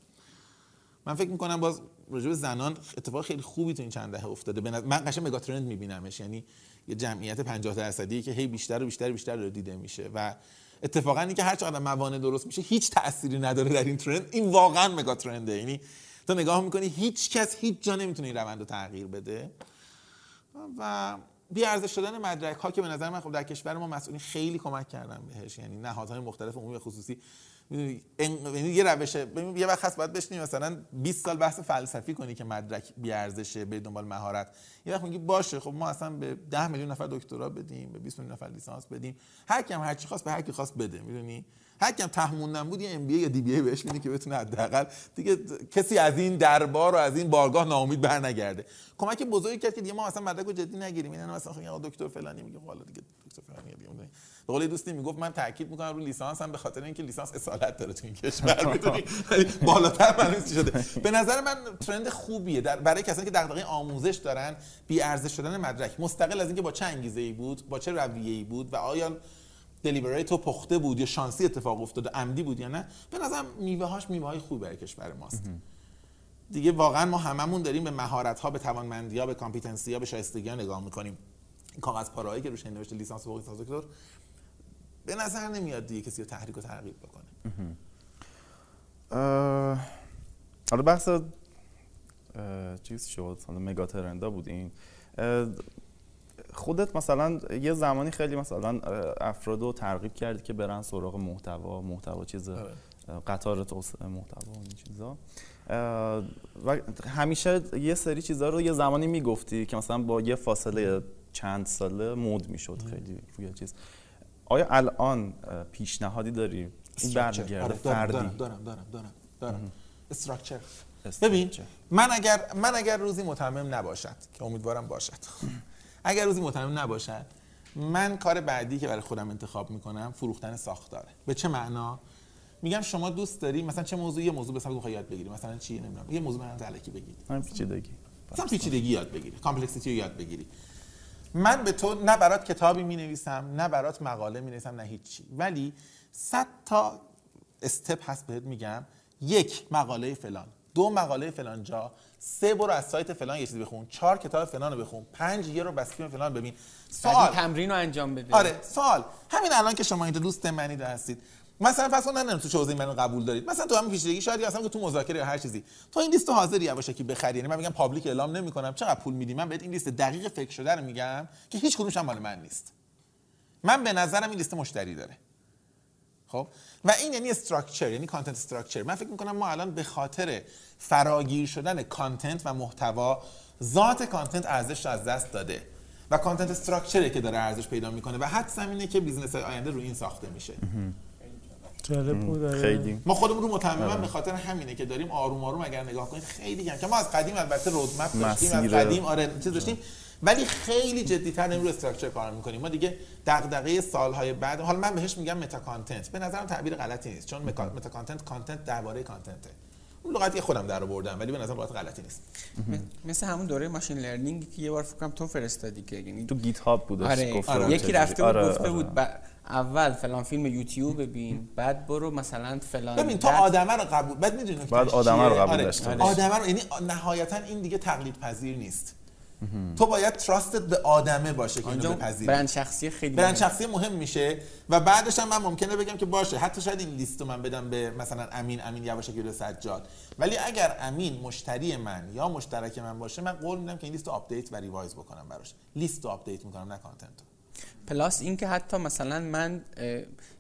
من فکر می‌کنم باز راجع زنان اتفاق خیلی خوبی تو این چند دهه افتاده. نظر- من قشنگ مگا ترند میبینمش؟ یعنی یه جمعیت 50 درصدی که هی بیشتر و بیشتر و بیشتر داره دیده میشه. و اتفاقا اینکه هر چقدر موانع درست میشه هیچ تأثیری نداره در این ترند. این واقعا مگا ترنده یعنی تو نگاه می‌کنی هیچ کس هیچ جا نمی‌تونه این روند رو تغییر بده. و بی ارزش شدن مدرک ها که به نظر من خب در کشور ما مسئولین خیلی کمک کردن بهش. یعنی نهادهای مختلف عمومی خصوصی یعنی یه روشه یه وقت هست باید بشینی مثلا 20 سال بحث فلسفی کنی که مدرک بی ارزشه به دنبال مهارت. یه وقت میگی باشه خب ما اصلا به 10 میلیون نفر دکترا بدیم به 20 میلیون نفر لیسانس بدیم. هر کی هم هر چی خواست به هر کی خواست بده می‌دونی؟ هر کی هم تهموندن بود یه ام بی یا دی بی ای بهش میدی که بتونه حداقل دیگه کسی از این دربار و از این بارگاه ناامید برنگرده. کمک بزرگی کرد که دیگه ما اصلا مدرک رو جدی نگیریم. اینا مثلا خب آقا دکتر فلانی میگه حالا دیگه دکتر فلانی دیگه. به قول دوستی می‌گفت من تاکید می‌کنم رو لیسانس هم به خاطر اینکه لیسانس اصالت داره تو این کشور. می‌دونی؟ یعنی بالاتر من شده. به نظر من trend خوبیه. در برای کسانی که دغدغه آموزش دارن بی ارزش شدن مدرک. مستقل از اینکه با چه انگیزه ای بود با چه رویه ای بود و آیا delivery تو پخته بود یا شانسی اتفاق افتاده عمدی بود یا نه به نظرم میوه هاش میوه های خوبی برای کشور ماست. دیگه واقعا ما هممون داریم به مهارت ها به توانمندی ها به competency ها به شایستگی ها نگاه می‌کنیم. این کاغذ پارهایی که روش نوشته لیسانس فوق لیسانس دکتر به نظر نمیاد دیگه کسی رو تحریک و ترغیب بکنه. حالا بحث چیز شد حالا مگا ترندا بود این خودت مثلا یه زمانی خیلی مثلا افراد رو ترغیب کردی که برن سراغ محتوا محتوا چیز آره. قطار توسعه محتوا و این چیزا. و همیشه یه سری چیزا رو یه زمانی می‌گفتی که مثلا با یه فاصله چند ساله مود می‌شد خیلی روی چیز. آیا الان پیشنهادی داری؟ این برمیگرده آره، فردی. دارم دارم دارم دارم دارم. structure. ببین من اگر من اگر روزی متمم نباشد که امیدوارم باشد. اگر روزی متمم نباشد من کار بعدی که برای خودم انتخاب می‌کنم فروختن ساختاره به چه معنا؟ میگم شما دوست داری مثلا چه موضوعی یه موضوع به بخوای یاد بگیری. مثلا چی نمی‌دونم یه موضوع من الکی بگید همین پیچیدگی. مثلا پیچیدگی یاد بگیری complexity رو یاد بگیری. من به تو نه برات کتابی می نویسم نه برات مقاله می نویسم نه هیچی. ولی 100 تا step هست بهت میگم. یک مقاله فلان. دو مقاله فلان جا. سه برو از سایت فلان یه چیزی بخون چهار کتاب فلان رو بخون پنج یه رو بس فیلم فلان ببین. این تمرین رو انجام بده آره سوال. همین الان که شما اینجا دوست منی هستید. مثلا فرض کن نه تو حوزه‌ای منو قبول دارید. مثلا تو همین پیچیدگی شاید اصلا که تو مذاکره یا هر چیزی. تو این لیست رو حاضری یواشکی بخری. یعنی من میگم public اعلام نمی‌کنم. چقدر پول میدی؟ من بهت این لیست دقیق فکر شده رو میگم که هیچ کدومش هم مال من نیست. من به نظرم این لیست مشتری داره. خب؟ و این یعنی structure یعنی content structure من فکر می‌کنم ما الان به خاطر فراگیر شدن content و محتوا ذات content ارزش از دست داده. و content structure ه که داره ارزش پیدا می‌کنه و حدسم اینه که business های آینده رو این ساخته میشه. جالب بود. آره. خیلی. ما خودمون رو متمما به خاطر همینه که داریم آروم آروم اگر نگاه کنید خیلی کم که ما از قدیم البته roadmap داشتیم از. قدیم آره چیز داشتیم. ولی خیلی جدی‌تر داریم رو structure کار می‌کنیم ما دیگه دغدغه سالهای بعد حالا من بهش میگم meta content به نظرم تعبیر غلطی نیست چون مکا- meta content content درباره content ه. اون لغتی که خودم در آوردم ولی به نظر لغت غلطی نیست. تو GitHub بودش آره آره. بود یکی. رفته بود آره، گفته آره. بود ب- اول فلان فیلم یوتیوب ببین بعد برو مثلا فلان ببین تو آدمه رو قبول بعد می‌دونی بعد آدمه رو قبول آره. داشته آدمه رو یعنی نهایتا این دیگه تقلید پذیر نیست. تو باید trust ت به آدمه باشه که اینو بپذیری. برند شخصی خیلی برند شخصی مهم میشه و بعدش هم من ممکنه بگم که باشه. حتی شاید این لیست رو من بدم به مثلا امین امین یواشکی رو سجاد. ولی اگر امین مشتری من یا مشترک من باشه من قول میدم که این لیست رو update و revise بکنم براش. لیست رو update می‌کنم نه content plus اینکه حتی مثلا من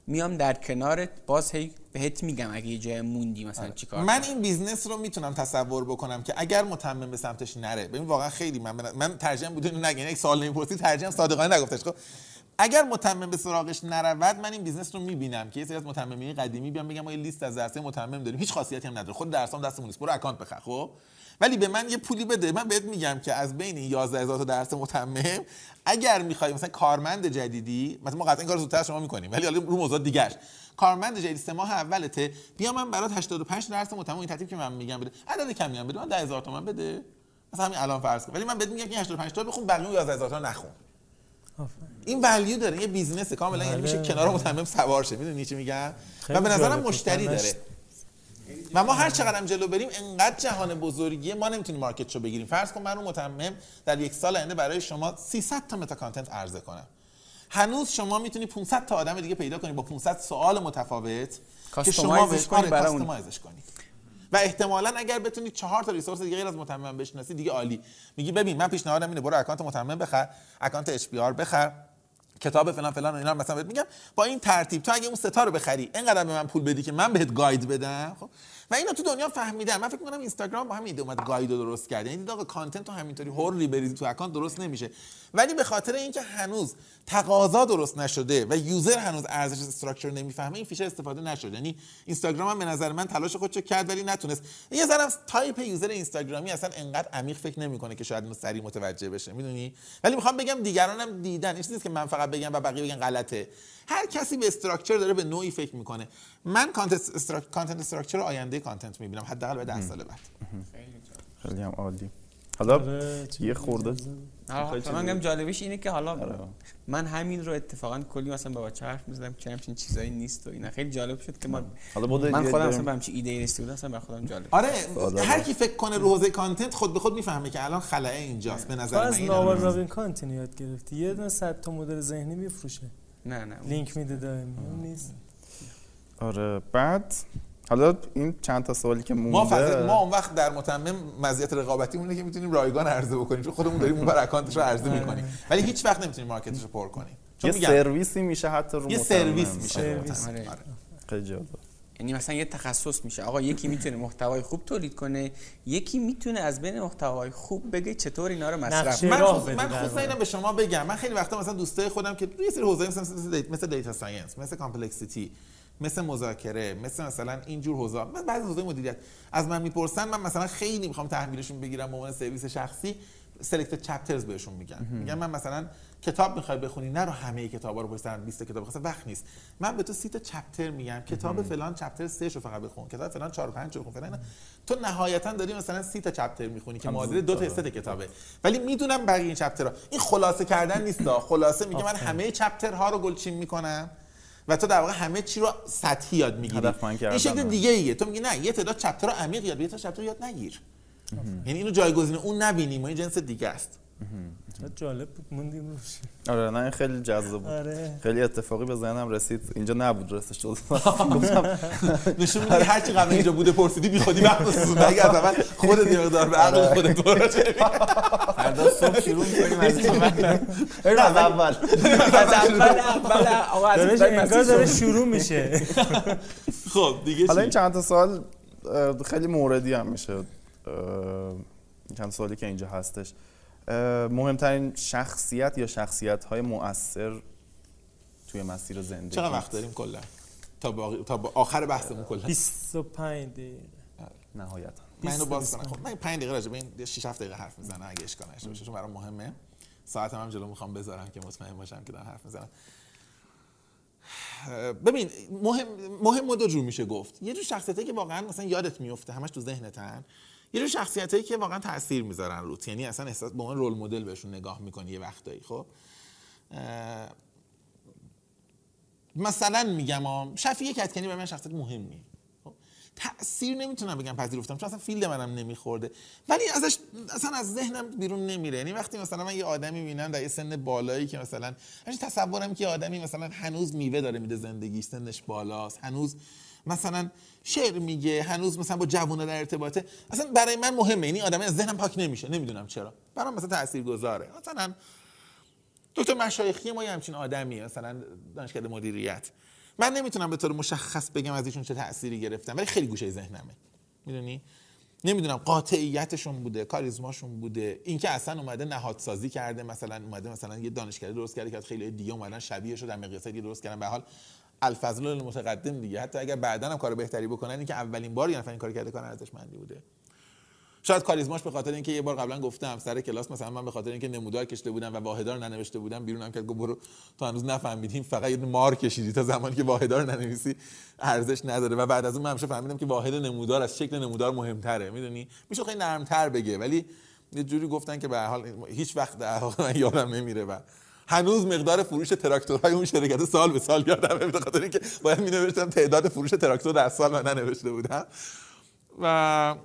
میام در کنارت باز هی بهت میگم اگه یه جای موندی مثلا آره. چیکار من این business رو می‌تونم تصور بکنم که اگر متمم به سمتش نره ببین واقعا خیلی من من ترجمه بود اینو نگه یک سوال نمی‌پرسی ترجمه صادقانه نگفتش خب اگر متمم به سراغش نرود من این business رو می‌بینم که یه سری از متممین قدیمی بیان بگم ما یه لیست از درسه متمم داریم. هیچ خاصیتی هم نداره. خود درسام دستمون نیست. برو account بخر خب؟ ولی به من یه پولی بده. من بهت میگم که از بین 11000 تا درس متمم اگر می‌خوای مثلا کارمند جدیدی مثلا ما قطعا کارو زودتر شما می‌کنیم ولی حالا رو موضوع دیگهش کارمند جدید سه ماه اولته. بیا من برات 85 درس متمم. این ترتیب که من میگم بده. عدد کمی هم بده. من 10000 تومن بده. مثلا همین الان فرض کن. ولی من بهت میگم که 85 تا بخون بقیه 11000 تا نخون. این value داره یه business کاملا یعنی میشه بله. کنار متمم سوار شه. می‌دونی چی میگم؟ و به نظرم مشتری داره. و ما هر چقدر جلو بریم انقدر جهان بزرگیه ما نمی‌تونیم market رو بگیریم. فرض کن من رو متمم در یک سال آینده برای شما 300 تا meta content عرضه کنم. هنوز شما می‌تونی 500 تا آدم دیگه پیدا کنی با 500 سوال متفاوت که شما کنی برای کنی. و احتمالا اگر بتونی چهار تا resource دیگه غیر از متمم بشناسی دیگه عالی. میگی ببین من پیشنهادم اینه برو account متمم بخر account H بخر کتاب فلان فلان اینا مثلا بهت میگم. با این ترتیب تو اگه اون ستا رو بخری اینقدر به من پول بدی که من بهت guide بدم؟ خب و اینو تو دنیا فهمیدن. من فکر می‌کنم اینستاگرام با همین ایده اومد guide درست کرد. یعنی آقا content رو همینطوری هوری بریزی تو account درست نمیشه. ولی به خاطر اینکه هنوز تقاضا درست نشده و user هنوز ارزش structure نمی‌فهمه این feature استفاده نشده. یعنی اینستاگرام هم به نظر من تلاش خودشو کرد ولی نتونست. یه ذره type user اینستاگرامی اصلا انقدر عمیق فکر نمی‌کنه که شاید سریع متوجه بشه. می‌دونی؟ ولی می‌خوام بگم دیگرانم دیدن. این نیست که من فقط بگم و بقیه بگن غلطه. هر کسی به structure داره به نوعی فکر می‌کنه. من content struc... content structure آینده content می‌بینم. حداقل به 10 سال بعد. خیلی هم عالی. حالا آره، یه خورده من میگم جالبیش اینه که حالا آره. من همین رو اتفاقا کلی مثلا با بچه حرف می‌زدم که همچین چیزایی نیست و اینا. خیلی جالب شد که من حالا من خودم اصلا به همچین ایده رسیده بودم اصلا خودم جالب آره هر کی فکر کنه رو حوزه کانتنت خود به خود می‌فهمه که الان خلاه اینجاست به نظر من از ناور رابین کانتنت یاد گرفتی. یه دونه 100 تا مدل ذهنی میفروشه. نه نه لینک میده دائمی نیست. آره بعد حالا این چند تا سوالی که مونده. ما ما اون وقت در متمم مزیت رقابتی مونه که می‌تونیم رایگان عرضه بکنیم چون خودمون داریم اون بر اکانتش رو عرضه می‌کنیم. ولی هیچ وقت نمی‌تونیم مارکتش رو پر کنیم. چون یه سرویسی میشه حتی رو یه سرویس. میشه آره. خیلی یعنی مثلا یه تخصص میشه. آقا یکی می‌تونه محتوای خوب تولید کنه یکی می‌تونه از بین محتوای خوب بگه چطور اینا رو مصرف من من خصوصا اینا به شما بگم. من خیلی وقتا مثلا دوستای خودم که روی سری حوزه مثلا مثل data science مثل complexity مثل مذاکره مثل مثلا اینجور حوزه من بعضی حوزه مدیریت از من می‌پرسن من مثلا خیلی می‌خوام تحویلشون بگیرم به عنوان سرویس شخصی select chapters بهشون میگن. میگن من مثلا کتاب می‌خوای بخونی نه رو همه کتابا رو پشت 20 کتاب خاصه وقت نیست. من به تو سی تا chapter میگم کتاب فلان chapter 3 رو فقط بخون کتاب فلان 4 و 5 رو بخون فلان تو نهایتا داری مثلا سی تا chapter می‌خونی که معادل دو تا سه کتابه. ولی می‌دونم بقیه این chapter ها این خلاصه کردن نیست. خلاصه میگه من همه chapter ها رو گلچین می‌کنم. و تو در واقع همه چی رو سطحی یاد می‌گیری. این شکل دیگه ایه. تو میگی نه یه تعداد چپتر رو عمیق یاد بگیر تا چپتر یاد نگیر. یعنی اینو جایگزین اون نبینیم این جنس دیگه است. جالب بود موندیم روش آره نه خیلی جذاب بود. آره. خیلی اتفاقی به ذهنم رسید. اینجا نبود رسش شد نشون میده هر چی قبل اینجا بوده پرسیدی بی خودی وقت سوزوندی اگه از اول خودت یه مقدار به عقل آره. خودت مراجعه فردا صبح شروع می‌کنیم از از اول. از اول اول آقا از داره شروع. میشه. خب دیگه حالا این چند تا سوال خیلی موردی هم میشه. چند سوالی که اینجا هستش. مهمترین شخصیت یا شخصیت های مؤثر توی مسیر زندگی چقدر وقت داریم کلا؟ تا با... تا با آخر بحثمون کلا. 25 دقیقه. نهایتا. من اینو باز کنم. خب من 5 دقیقه راجع به این 6 7 دقیقه حرف می‌زنم اگه اشکال نشه باشه چون برام مهمه. ساعتم هم جلو می‌خوام بذارم که مطمئن باشم که دارم حرف می‌زنم. ببین مهم مهم دو جور میشه گفت. یه جور شخصیتی که واقعا مثلا یادت میفته همش تو ذهنتن. یه جور شخصیتایی که واقعا تاثیر می‌ذارن روت یعنی اصلا احساس به عنوان رول مدل بهشون نگاه می‌کنی یه وقتایی خب؟ مثلا میگم شفیع کتکنی برای من شخصیت مهمیه خب، تاثیر نمی‌تونم بگم پذیرفتم چون اصلا فیلد منم نمیخورده. ولی ازش اصلا از ذهنم بیرون نمیره. یعنی وقتی مثلا من یه آدمی می‌بینم در یه سن بالایی که مثلا تصورم که آدمی مثلا هنوز میوه داره میده زندگی سنش بالاست. هنوز مثلا شعر میگه هنوز مثلا با جوونا در ارتباطه. اصلا برای من مهمه یعنی آدمی از ذهنم پاک نمیشه نمی‌دونم چرا. برام مثلا تاثیرگذاره مثلا دکتر مشایخی ما یه همچین آدمیه مثلا دانشکده مدیریت. من نمی‌تونم به طور مشخص بگم از ایشون چه تأثیری گرفتم ولی خیلی گوشه ذهنمه. می‌دونی؟ نمی‌دونم قاطعیتشون بوده کاریزماشون بوده. اینکه اصلا اومده نهادسازی کرده مثلا اومده مثلا یه دانشکده درست کرده که خیلی دیگه اومدن شبیه شد در مقیاس درست کردن. به حال الفضل المتقدم دیگه. حتی اگر بعدا هم کار بهتری بکنن این که اولین بار یعنی این کار کرده کار ارزشمندی بوده. شاید کاریزماش به خاطر اینکه یه بار قبلا گفتم سر کلاس مثلا من به خاطر اینکه نمودار کشته بودم و واحدا رو ننوشته بودم بیرونم که برو تو هنوز نفهمیدیم فقط یه مار کشیدی تا زمانی که واحدا رو ننویسی ارزش نداره. و بعد از اون من همیشه فهمیدم که واحد نمودار از شکل نمودار مهمتره. می‌دونی؟ میشه خیلی نرمتر بگه ولی یه جوری گفتن که به حال هیچ وقت در من یادم نمیره و هنوز مقدار فروش تراکتورهای اون شرکت سال به سال یادمه به خاطر اینکه باید می نوشتم تعداد فروش تراکتور در سال من ننوشته بودم. و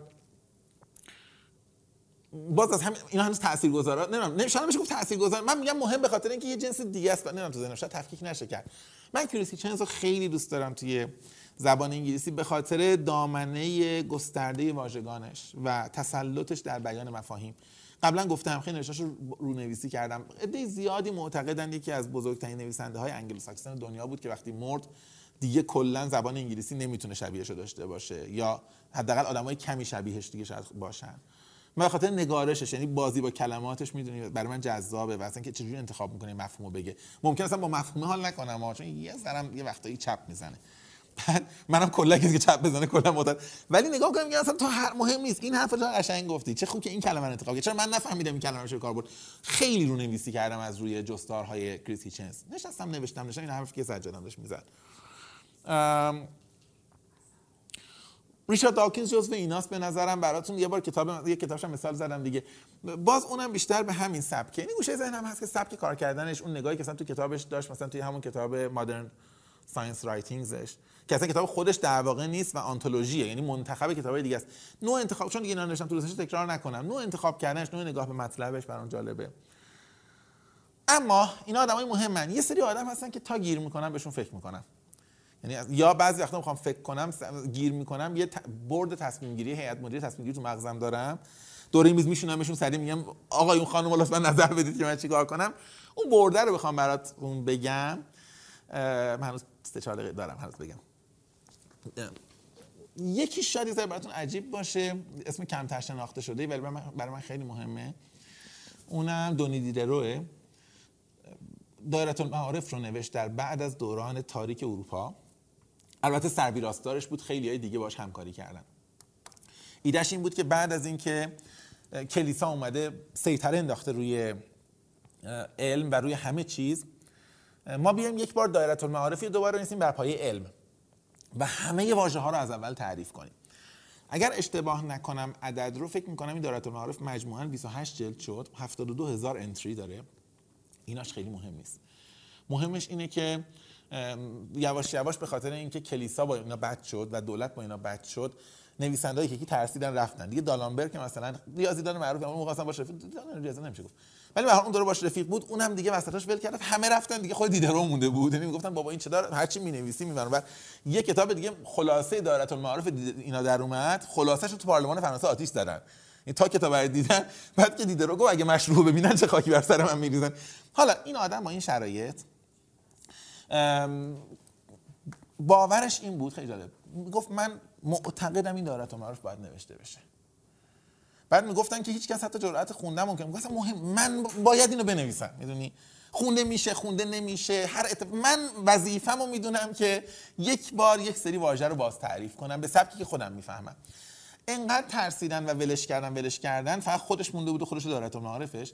باز از همین اینا هنوز تاثیرگذاره نمی‌دونم نمیشه نمیشه گفت تاثیرگذار. من میگم مهم به خاطر اینکه یه جنس دیگه است نمی‌دونم تو ذهنم تفکیک نشه کرد. من کریسی چنز رو خیلی دوست دارم توی زبان انگلیسی به خاطر دامنه گسترده واژگانش و تسلطش در بیان مفاهیم. قبلا گفتم خیلی نوشتاش رو رونویسی کردم. عده زیادی معتقدن یکی از بزرگترین نویسنده های انگلوساکسون دنیا بود که وقتی مرد دیگه کلا زبان انگلیسی نمی‌تونه شبیهش داشته باشه یا حداقل آدمای کمی شبیهش دیگه شاید باشن. من خاطر نگارشش یعنی بازی با کلماتش می‌دونی برای من جذابه و اصلا که چجوری انتخاب می‌کنه مفهومو بگه. ممکن اصلا با مفهوم حال نکنم چون یه ذرم یه وقتایی چپ می‌زنه. منم کلا کسی که چپ بزنه کلا مدت ولی نگاه کنم که اصلا تو هر مهم نیست. این حرف رو قشنگ گفتی؟ چه خوب که این کلمه رو انتخاب چرا من نفهمیدم این کلمه رو کار بود؟ خیلی رو نویسی کردم از روی جستارهای کریس هیچنز. نشستم نوشتم نشستم. این حرفی که سجادم داشت می‌زد. ریچارد داکینز جزو ایناست به نظرم. براتون یه بار کتاب یه کتابش مثال زدم دیگه. باز اونم بیشتر به همین سبکه. یعنی گوشه ذهنم هست که سبک کار کردنش اون نگاهی که مثلا تو کتابش داشت مثلا توی همون کتاب Modern Science Writings ش که اصلا کتاب خودش در واقع نیست و آنتولوژیه یعنی منتخب کتابای دیگه است. نوع انتخاب چون دیگه نوشتم تو تکرار نکنم. نوع انتخاب کردنش نوع نگاه به مطلبش برام جالبه. اما اینا آدمای مهمن. یه سری آدم هستن که تا گیر می‌کنن بهشون فکر می‌کنم. یعنی یا بعضی وقتا می‌خوام فکر کنم گیر می‌کنم یه برد تصمیم گیری هیئت مدیره تصمیم گیری تو مغزم دارم. دوره میز میشونمشون سری میگم آقایون خانم لطفا نظر بدید که من چیکار کنم. اون برده رو بخوام براتون بگم. من هنوز سه چهار دارم هنوز بگم. یکی شاید یه براتون عجیب باشه. اسم کمتر شناخته شده ولی برای من خیلی مهمه. اونم دونی دیدروه دایره المعارف رو نوشت در بعد از دوران تاریک اروپا. البته سربیراستارش بود خیلی های دیگه باش همکاری کردن. ایدهش این بود که بعد از اینکه کلیسا اومده سیطره انداخته روی علم و روی همه چیز. ما بیایم یک بار دایره المعارفی دوباره نیستیم بر پایه علم. و همه واژه ها رو از اول تعریف کنیم. اگر اشتباه نکنم عدد رو فکر می‌کنم این دایره المعارف مجموعا 28 جلد شد 72 هزار انتری داره. ایناش خیلی مهم نیست. مهمش اینه که یواش یواش به خاطر اینکه کلیسا با اینا بد شد و دولت با اینا بد شد نویسندهایی که کی ترسیدن رفتن. دیگه دالامبر که مثلا ریاضیدان معروف اون موقع اصلا باش رفیق ریاضی نمیشه گفت. ولی اون دوره باش رفیق بود اونم دیگه وسطاش ول کرد. همه رفتن دیگه خود دیدرو مونده بود. یعنی می‌گفتن بابا این چه داره هر چی می‌نویسی می‌برن بعد یه کتاب دیگه خلاصه دایره المعارف اینا در اومد. خلاصش رو تو پارلمان فرانسه آتیش زدن. این تا کتاب رو دیدن. بعد که دیدرو گفت اگه مشروع ببینن چه خاکی بر سر من میریزن. حالا این آدم با این شرایط باورش این بود خیلی جالب. گفت من معتقدم این دارت معروف باید نوشته بشه. بعد می‌گفتن که هیچ کس حتی جرأت خوندن ممکن گفتم مهم من باید اینو بنویسم. می‌دونی؟ خونده میشه خونده نمیشه. هر اتف... من وظیفه‌مو می‌دونم که یک بار یک سری واژه رو باز تعریف کنم به سبکی که خودم می‌فهمم. انقدر ترسیدن و ولش کردن ولش کردن فقط خودش مونده بود و خودش دارت و معارفش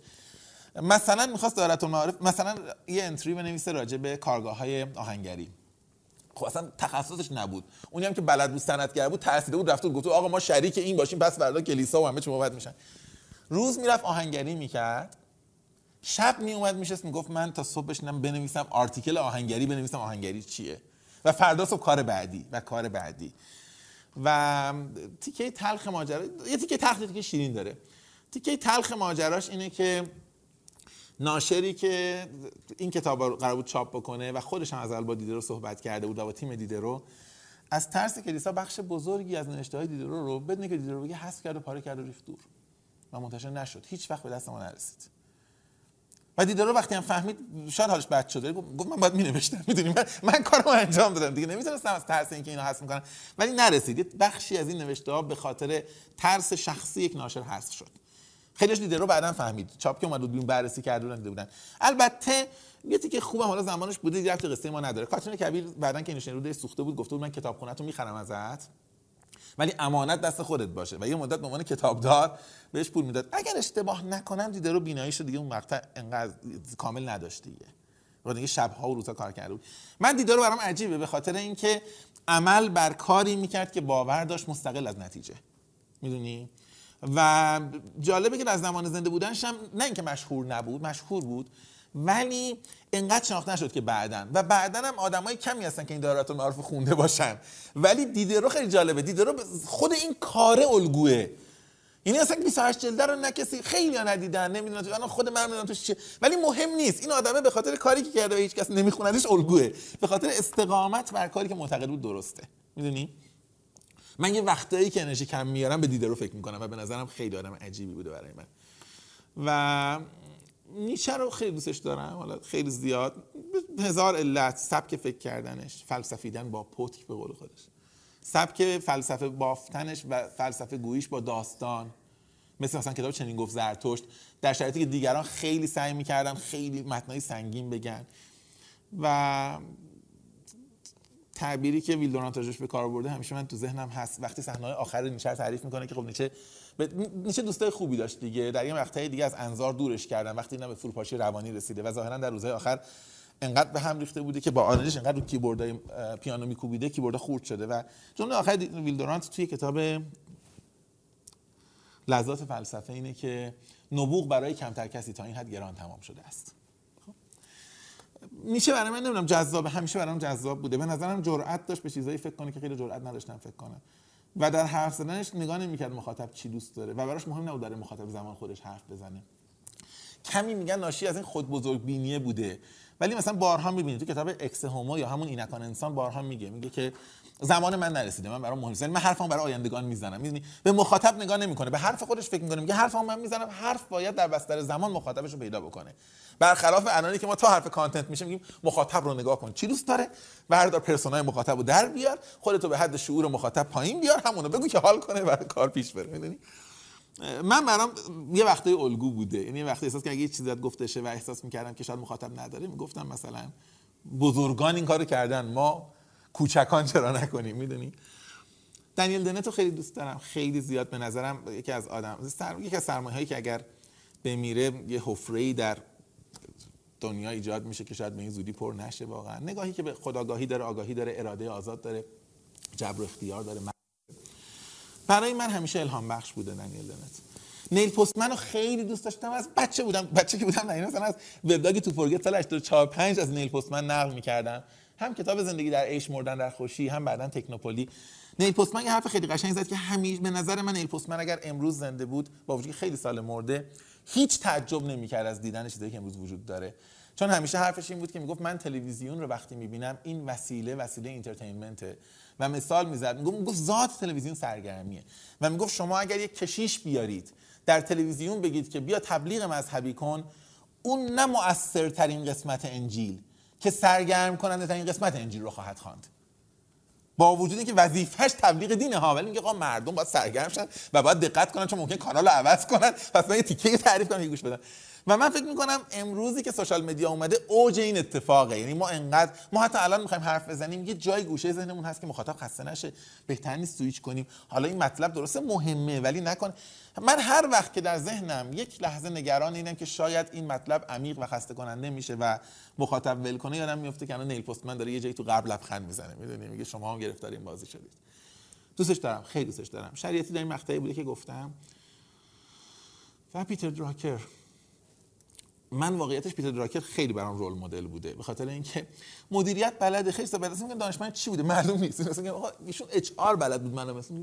مثلا می‌خواست دارت المعارف مثلا یه انتری بنویسه راجع به کارگاه های آهنگری. خب اصلا تخصصش نبود. اونی هم که بلد بود صنعتگر بود ترسیده بود رفت گفت آقا ما شریک این باشیم پس فردا کلیسا و همه چی باید میشن. روز می‌رفت آهنگری می‌کرد. شب می اومد میشست می‌گفت من تا صبح بشینم بنویسم آرتیکل آهنگری بنویسم آهنگری چیه. و فردا صبح کار بعدی و کار بعدی. و تیکه تلخ ماجرا یه تیکه تلخ تیکه شیرین داره. تیکه تلخ ماجراش اینه که ناشری که این کتاب رو قرار بود چاپ بکنه و خودش هم از با دیدرو صحبت کرده بود و با تیم دیدرو از ترس کلیسا بخش بزرگی از نوشته های دیدرو رو بدون که دیدرو بگه حذف کرد و پاره کرد و ریخت دور و منتشر نشد. هیچ وقت به دست ما نرسید. و دیدرو وقتی هم فهمید شاید حالش بد شده. گفت من باید می نوشتم می‌دونی؟ من, من کارم انجام دادم دیگه. نمی‌تونستم از ترس اینکه اینو حذف می‌کنم ولی نرسید. بخشی از این نوشته ها به خاطر ترس شخصی یک ناشر حذف شد. خیلیش دیده رو بعدا فهمید. چاپ که اومد بیرون بررسی کرده بودن دیده بودن. البته یه تیکه خوبم حالا زمانش بوده دیگه قصه ما نداره. کاترین کبیر بعدا که نشین رو سوخته بود گفته بود من کتابخونه‌تو می‌خرم ازت ولی امانت دست خودت باشه. و یه مدت به عنوان کتابدار بهش پول می‌داد. اگر اشتباه نکنم دیده رو بیناییش دیگه اون مقطع انقدر کامل نداشت دیگه. و دیگه شبها و روزا کار کرده بود. من دیده رو برام عجیبه به خاطر اینکه عمل بر کاری می‌کرد که باور داشت مستقل از نتیجه. می‌دونی؟ و جالبه که از زمان زنده بودنش هم نه اینکه مشهور نبود مشهور بود ولی انقدر شناخته نشد که بعدا. و بعدا هم آدمای کمی هستن که این دایره المعارف خونده باشن. ولی دیده رو خیلی جالبه. دیده رو خود این کار الگوه. یعنی اصلا 28 جلده رو نه کسی خیلی ها ندیدن نمی‌دونن تو خود من نمی‌دونم توش چیه. ولی مهم نیست. این آدمه به خاطر کاری که کرده و هیچ کس نمیخوندش الگوه. به خاطر استقامت بر کاری که معتقد بود درسته. می‌دونی؟ من یه وقتایی که انرژی کم میارم به دیده رو فکر می‌کنم و به نظرم خیلی آدم عجیبی بوده برای من. و نیچه رو خیلی دوستش دارم حالا خیلی زیاد. هزار علت سبک فکر کردنش فلسفیدن با پتک به قول خودش. سبک فلسفه بافتنش و فلسفه گویش با داستان. مثل مثلا کتاب چنین گفت زرتشت. در شرایطی که دیگران خیلی سعی می‌کردن خیلی متنای سنگین بگن. و تعبیری که ویلدورانت راجش به کار برده همیشه من تو ذهنم هست. وقتی صحنه آخر نیچه تعریف می‌کنه که خب نیچه نیچه دوستای خوبی داشت دیگه. در یه مقطعی دیگه از انظار دورش کردن. وقتی اینا به فروپاشی روانی رسیده و ظاهرا در روزهای آخر انقدر به هم ریخته بوده که با آرنج انقدر رو کیبورد پیانو میکوبیده کیبورد خورد شده و جمله آخر ویل دورانت توی کتاب لذات فلسفه اینه که نبوغ برای کمتر کسی تا این حد گران تمام شده است. میشه برای من نمی‌دونم جذاب همیشه برام جذاب بوده. به نظرم جرأت داشت به چیزایی فکر کنه که خیلی جرأت نداشتن فکر کنم و در حرف زدنش نگاه نمی‌کرد مخاطب چی دوست داره. و براش مهم نبود داره مخاطب زمان خودش حرف بزنه. کمی میگن ناشی از این خود بزرگ بینیه بوده. ولی مثلا بارها می‌بینید تو کتاب Ecce Homo یا همون اینک آن انسان بارها میگه. میگه که زمان من نرسیده. من برام مهم من حرفم برای آیندگان می‌زنم. می‌دونی به مخاطب نگاه نمی‌کنه. به حرف خودش فکر می‌کنه. میگه حرفم من می‌زنم. حرف باید در بستر زمان مخاطبش رو پیدا بکنه. برخلاف الانی که ما تا حرف content میشه میگیم مخاطب رو نگاه کن. چی دوست داره؟ بردار persona ی مخاطب رو در بیار. خودتو به حد شعور مخاطب پایین بیار. همونو بگو که حال کنه برای کار پیش بره. می‌دونی؟ من برام یه وقتی الگو بوده. یعنی وقتی احساس که اگه یه چیزی گفته شه و احساس می‌کردم که شاید مخاطب نداره. می‌گفتم مثلا بزرگان این کارو کردن. ما کوچکان چرا نکنیم می‌دونی؟ دنیل دنتو خیلی دوست دارم. خیلی زیاد به نظرم یکی از آدم سر... یکی از سرمایه هایی که اگر بمیره یه حفره در دنیا ایجاد میشه که شاید به این زودی پر نشه واقعا. نگاهی که به خداگاهی داره آگاهی داره اراده آزاد داره جبر اختیار داره برای من همیشه الهام بخش بوده دنیل دنت. نیل پستمن رو خیلی دوست داشتم از بچه بودم بچه که بودم نه مثلا از وبلاگ تو فورگت سال 84 از نیل پستمن نقل می‌کردم. هم کتاب زندگی در عیش مردن در خوشی هم بعدا تکنوپولی. نیل پستمن یه حرف خیلی قشنگ زد که همیشه به نظر من نیل پستمن اگر امروز زنده بود با وجودی خیلی سال مرده هیچ تعجب نمی‌کرد از دیدن چیزایی که امروز وجود داره. چون همیشه حرفش این بود که می‌گفت من تلویزیون رو وقتی می‌بینم این وسیله وسیله اینترتینمنته و مثال می‌زد می‌گفت می‌گفت ذات تلویزیون سرگرمیه. و می‌گفت شما اگر یک کشیش بیارید در تلویزیون بگید که بیا تبلیغ مذهبی کن اون نه مؤثرترین قسمت انجیل که سرگرم کننده ترین قسمت انجیل رو خواهد خواند. با وجود اینکه وظیفش تبلیغ دینه ها ولی میگه مردم باید سرگرم شن و باید دقت کنن چون ممکن کانال رو عوض کنن. پس من یه تیکه تعریف کنم گوش بدن و من فکر می‌کنم امروزی که سوشال مدیا اومده اوج این اتفاقه. یعنی ما انقدر ما حتی الان می‌خوایم حرف بزنیم یه جای گوشه ذهنمون هست که مخاطب خسته نشه بهتر نیست سویچ کنیم. حالا این مطلب درسته مهمه ولی نکن. من هر وقت که در ذهنم یک لحظه نگران اینم که شاید این مطلب عمیق و خسته کننده میشه و مخاطب ول کنه یادم میفته که الان نیل پست من داره یه جایی تو قبل لبخند می‌زنه. می‌دونی؟ میگه شما هم گرفتار این بازی شدید. دوستش دارم خیلی دوستش دارم. شریعتی در این مقطعی بوده که گفتم. و پیتر دراکر. من واقعیتش پیتر دراکر خیلی برام رول مدل بوده به خاطر اینکه مدیریت بلده خیلی بلد اصلا دانشمند چی بوده؟ معلوم نیست. مثلا آقا ایشون HR بلد بود منم مثلا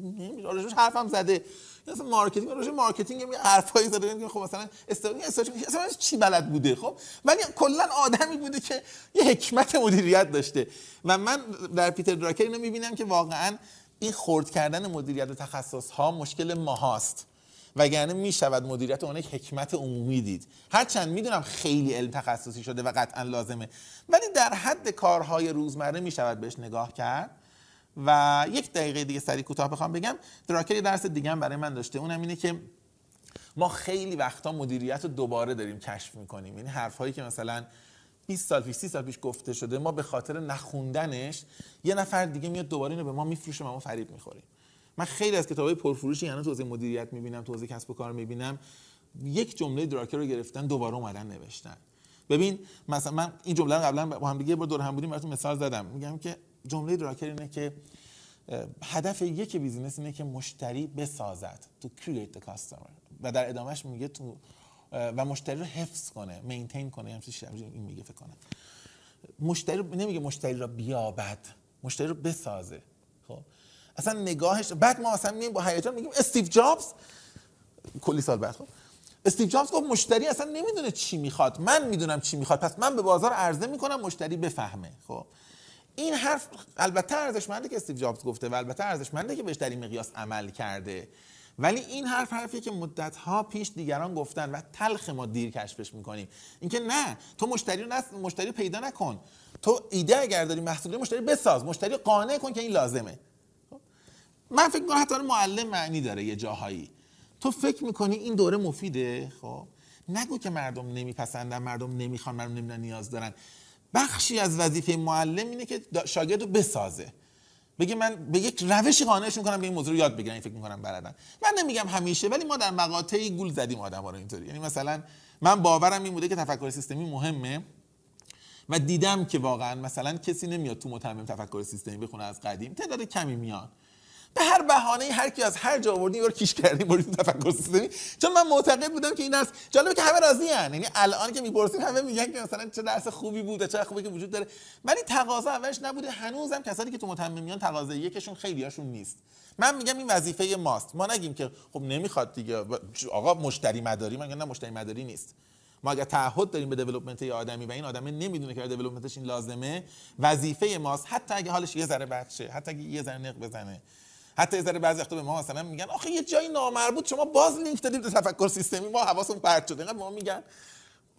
راجعش حرفم زده. مثلا marketing راجع marketing یه حرفایی زده. میگه خب مثلا استراتژی استراتژی اصلا چی بلد بوده؟ خب؟ ولی کلا آدمی بوده که یه حکمت مدیریت داشته. و من در پیتر دراکر اینو می‌بینم که واقعا این خرد کردن مدیریت تخصص ها مشکل ماهاست. وگرنه می‌شود مدیریت اون یک حکمت عمومی دید. هرچند می‌دونم خیلی علم تخصصی شده و قطعا لازمه ولی در حد کارهای روزمره می‌شود بهش نگاه کرد. و یک دقیقه دیگه سری کوتاه بخوام بگم دراکر یه درس دیگه هم برای من داشته. اونم اینه که ما خیلی وقتا مدیریت رو دوباره داریم کشف می‌کنیم. یعنی حرفهایی که مثلا 20 سال پیش 30 سال پیش گفته شده ما به خاطر نخوندنش یه نفر دیگه میاد دوباره اینو به ما میفروشه و ما فریب می‌خوریم. من خیلی از کتابای پرفروشی یعنی تو مدیریت می‌بینم تو کسب و کار می‌بینم یک جمله دراکر رو گرفتن دوباره اومدن نوشتن. ببین مثلا من این جمله رو قبلا با هم دیگه با دور هم بودیم براتون مثال زدم. میگم که جمله دراکر اینه که هدف یک business اینه که مشتری بسازد. to create the customer. و در ادامهش میگه تو و مشتری رو حفظ کنه maintain کنه یعنی این میگه فکر کنم. مشتری نمیگه مشتری رو بیابد مشتری رو بسازه. اصلا نگاهش بعد ما اصلا میگیم با هیجان میگیم استیو جابز کلی سال بعد خب. استیو جابز گفت مشتری اصلا نمی‌دونه چی می‌خواد. من می‌دونم چی می‌خواد. پس من به بازار عرضه می‌کنم مشتری بفهمه. خب. این حرف البته ارزشمنده که استیو جابز گفته و البته ارزشمنده که بهش در این مقیاس عمل کرده. ولی این حرف حرفی که مدت ها پیش دیگران گفتن و تلخ ما دیر کشفش می‌کنیم. اینکه نه تو مشتری رو نست... مشتری پیدا نکن. تو ایده اگر داری محصول مشتری بساز. مشتری قانع کن که این لازمه. من فکر می‌کنم حتی معلم معنی داره یه جاهایی. تو فکر می‌کنی این دوره مفیده؟ خب. نگو که مردم نمیپسندن مردم نمی‌خوان مردم نمی‌دونن نیاز دارن. بخشی از وظیفه معلم اینه که شاگرد رو بسازه. بگه من به یک روشی قانعش می‌کنم که این موضوع رو یاد بگیرن فکر می‌کنم بلدن من نمیگم همیشه ولی ما در مقاطعی گول زدیم آدم رو اینطوری. یعنی مثلا من باورم این بوده که تفکر سیستمی مهمه و دیدم که واقعا مثلا کسی نمیاد تو متمم تفکر سیستمی بخونه از قدیم. تعداد کمی میان به هر بهانه هر کی از هر جا آوردی یه کیش کردی برید تفکر سیستمی. چون من معتقد بودم که این درس جالبه که همه راضی ان یعنی الان که می‌پرسیم همه میگن که مثلا چه درس خوبی بود چه خوبی که وجود داره. ولی تقاضا اولش نبوده. هنوزم کسانی که تو متممیان تقاضا یکشون خیلیاشون نیست. من میگم این وظیفه ماست. ما نگیم که خب نمی‌خواد دیگه. آقا مشتری مداری. من نه مشتری مداری نیست. ما اگر تعهد داریم به دیولپمنت آدمی و این آدم نمی‌دونه که دیولپمنتش این لازمه وظیفه ماست. حتی اگه حالش یه ذره بد شه حتی اگه یه ذره نق بزنه. حتی ذره بعضی وقتا به ما مثلا میگن آخه یه جایی نامربوط شما باز لینک دادید به تفکر سیستمی ما حواسمون پرت شده. اینقدر ما میگن.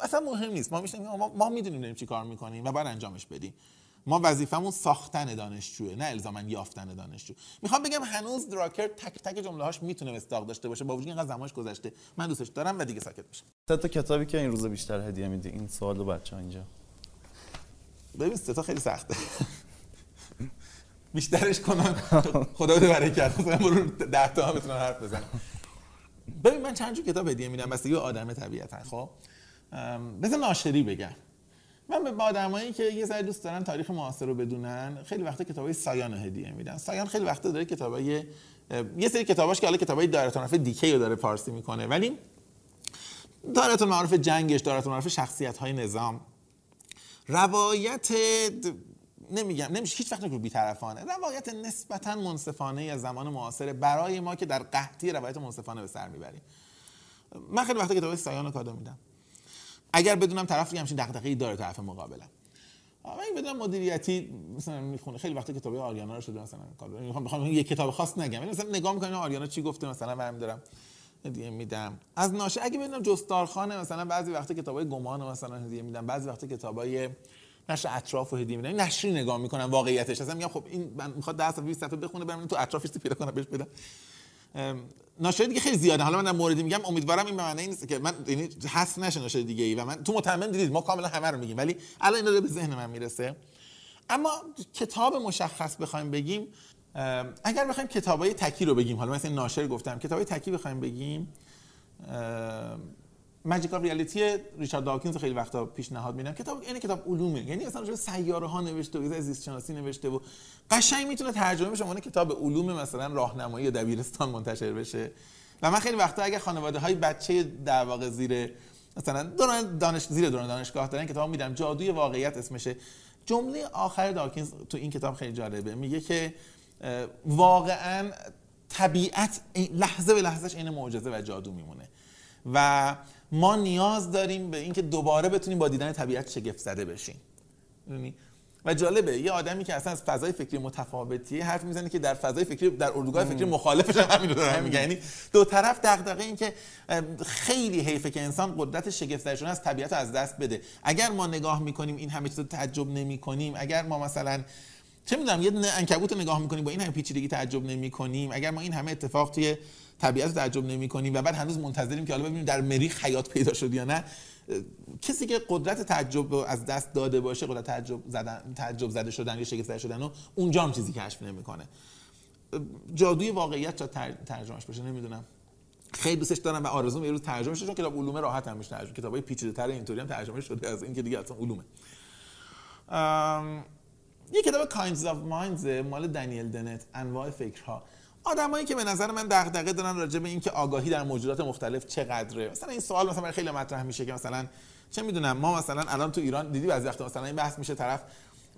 اصلا مهم نیست. ما میشنیم ما, ما می‌دونیم داریم چی کار می‌کنیم و باید انجامش بدیم. ما وظیفمون ساختن دانشجوه نه الزاما یافتن دانشجو. می‌خوام بگم هنوز دراکر تک تک جمله هاش می‌تونه مستاق داشته باشه با وجود اینقدر زمانش گذشته. من دوستش دارم و دیگه ساکت بشم تا کتابی که این روزا بیشتر هدیه میدی. این سوالو بچه اینجا. ببین تا خیلی سخته. بیشترش کنم خدا بده برکت. مثلا برو 10 تا بتونن حرف بزنن. ببین من چند جو کتاب هدیه میدم. یه آدم طبیعتا خب؟ بذار ناشری بگم. من به آدمایی که یه ذره دوست دارن تاریخ معاصر رو بدونن خیلی وقتا کتابای سایان هدیه میدن. سایان خیلی وقتا داره کتابای یه سری کتاباش که حالا کتابای دایره معرف دیکی رو داره فارسی می‌کنه. ولی دایره معرف جنگش دایره معرف شخصیت های نظام. روایت نمیگم نمیشه هیچ وقت نگو بی‌طرفانه. روایت نسبتا منصفانه از زمان معاصر برای ما که در قحطی روایت منصفانه به سر می‌بریم. من خیلی وقتا کتاب سایان رو کادو میدم. اگر بدونم طرف همچین دغدغه‌ای داره طرف مقابلم من بدونم مدیریتی مثلا می‌خونه. خیلی وقتا کتاب آریانا رو شده مثلا می‌خوام بخوام یه کتاب خاص نگم. یعنی مثلا نگاه می‌کنم آریانا چی گفته مثلا؟ برم دارم هدیه میدم. از ناشه اگه بدونم جستارخانه مثلا بعضی وقتا کتابای گمان مثلا هدیه میدم. بعضی وقتا کتابای نشر اطراف و هدیه میدن. نشری نگاه می‌کنم واقعیتش. اصلا میگم خب این من می‌خواد 10 صفحه 20 صفحه بخونه برم تو اطرافش پیدا کنم بهش بدم. ناشر دیگه خیلی زیاده. حالا من موردی میگم امیدوارم این معنی نیست که من یعنی حس نشه ناشر دیگه ای و من تو متمم دیدید ما کاملا همه رو میگیم. ولی الان اینا به ذهن من می‌رسه. اما کتاب مشخص بخوایم بگیم اگر بخوایم کتابای تکی رو بگیم. حالا مثلا ناشر گفتم کتابای تکی بخوایم بگیم ماجیک اف ریالیتی ریچارد داکینز خیلی وقتا پیشنهاد میدم. کتاب این کتاب علومه. یعنی مثلا راجع سیاره ها نوشته و زیست شناسی نوشته و قشنگ می‌تونه ترجمه بشه. عنوان کتاب علوم مثلا راهنمایی دبیرستان منتشر بشه. و من خیلی وقتا اگه خانواده های بچه در واقع زیر مثلا دوران دانش زیر دوران دانشگاه دارن کتاب میدم جادوی واقعیت اسمشه جمله آخر داکینز تو این کتاب خیلی جالبه. میگه که واقعا طبیعت لحظه به لحظهش این معجزه و جادو میمونه. و ما نیاز داریم به اینکه دوباره بتونیم با دیدن طبیعت شگفت زده بشیم. و جالبه یه آدمی که اصلا از فضای فکری متفاوتیه حرف می‌زنه که در فضای فکری در اردوگاه فکری مخالفش هم همین رو دارن میگن یعنی دو طرف دغدغه این که خیلی حیفه که انسان قدرت شگفت زده شدن از طبیعت رو از دست بده. اگر ما نگاه می‌کنیم این همه چیز تعجب نمی‌کنیم اگر ما مثلا چه می‌دونم یه انکبوت نگاه می‌کنیم با این همه پیچیدگی تعجب نمی‌کنیم اگر ما این همه اتفاق توی طبیعت تعجب نمی‌کنیم و بعد هنوز منتظریم که حالا ببینیم در مریخ حیات پیدا شد یا نه. کسی که قدرت تعجب از دست داده باشه قدرت تعجب زدن تعجب زده شدن یا شگفت زده شدن و اونجا هم چیزی کشف نمی‌کنه. جادوی واقعیت تا ترجمهش باشه نمی‌دونم. خیلی دوستش دارم و آرزوم یه روز ترجمه شه چون کتاب علوم راحت هم میشه ترجمه. کتابای پیچیده‌تر اینطوری هم ترجمه شده از اینکه دیگه اصلا علومه. یه کتاب Kinds of Minds مال دنیل دنت انواع فکرها. آدمایی که به نظر من دغدغه دارن راجع به اینکه آگاهی در موجودات مختلف چقدره. مثلا این سوال مثلا خیلی مطرح میشه که مثلا چه می‌دونم ما مثلا الان تو ایران دیدی بعضی وقتا مثلا این بحث میشه طرف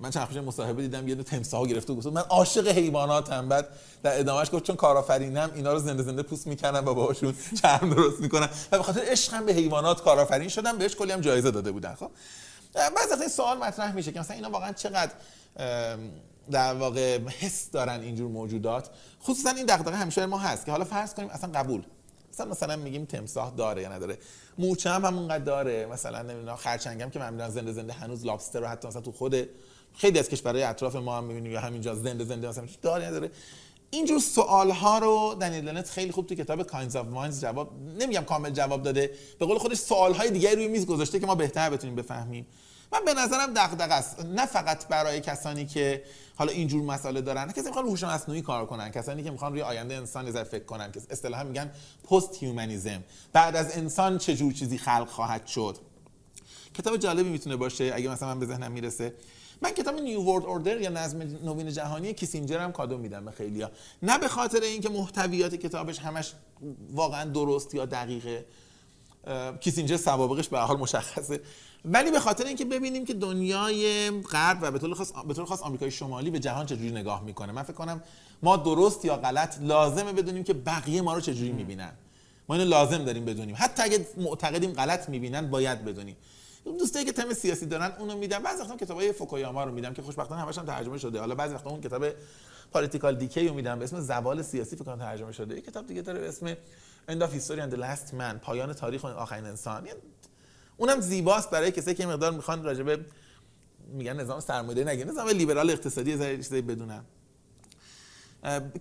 من چند مصاحبه دیدم یه دو تمساح گرفته گفت من عاشق حیواناتم. بعد در ادامهش گفت چون کارآفرینم اینا رو زنده زنده پوست می‌کنم و باهاشون چرم درست می‌کنم و به خاطر عشقم به حیوانات کارآفرین شدم بهش کلی هم جایزه داده بودن خب؟ بعضی وقتا سوال مطرح میشه که مثلا اینا واقعا چقدر در واقع حس دارن اینجور موجودات. خصوصا این دغدغه همیشه ما هست که حالا فرض کنیم اصلا قبول. مثلا مثلا میگیم تمساح داره یا نداره. موچه هم همونقدر داره. مثلا نمی‌دونم خرچنگم که من زنده زنده هنوز لابستر رو حتی مثلا تو خود خیلی از کشورهای اطراف ما هم می‌بینیم یا همینجا زنده زنده مثلا داره نداره. اینجور سوال ها رو دنیل لنت خیلی خوب تو کتاب Kinds of Minds جواب نمیگم کامل جواب داده. به قول خودش سوال های دیگه روی میز گذاشته که ما بهتر بتونیم بفهمیم. من به نظرم دغدغه است. نه فقط برای کسانی که حالا اینجور مسئله دارن کسی می‌خوان هوش مصنوعی کار کنن. کسانی که می‌خوان روی آینده انسان نظر فکر کنن که اصطلاحا میگن posthumanism بعد از انسان چه جور چیزی خلق خواهد شد؟ کتاب جالبی می‌تونه باشه اگه مثلا من به ذهنم می‌رسه. من کتاب New World Order یا نظم نوین جهانی کیسینجر هم کادو میدم به خیلیا. نه به خاطر اینکه محتویات کتابش همش واقعا درست یا دقیقه. کیسینجر سوابقش به حال مشخصه. ولی به خاطر اینکه ببینیم که دنیای غرب و به طور خاص به طور خاص آمریکای شمالی به جهان چجوری نگاه می‌کنه من فکر کنم ما درست یا غلط لازمه بدونیم که بقیه ما رو چجوری می‌بینن. ما اینو لازم داریم بدونیم. حتی اگه معتقدیم غلط می‌بینن باید بدونیم. دوستایی که تم سیاسی دارن اونو میدم بعضی وقتا کتابای فوکویاما رو میدم که خوشبختانه همش هم ترجمه شده. حالا بعضی وقتا اون کتاب Political Decay رو میدم به اسم زوال سیاسی فکر کنم ترجمه شده. یه کتاب دیگه داره به اسم End of History and the Last Man. پایان تاریخ و آخرین انسان. اونم زیباست برای کسی که مقدار می‌خوان راجبه میگن نظام سرمایه‌داری نگه نظام لیبرال اقتصادی ذره چیزایی بدونن.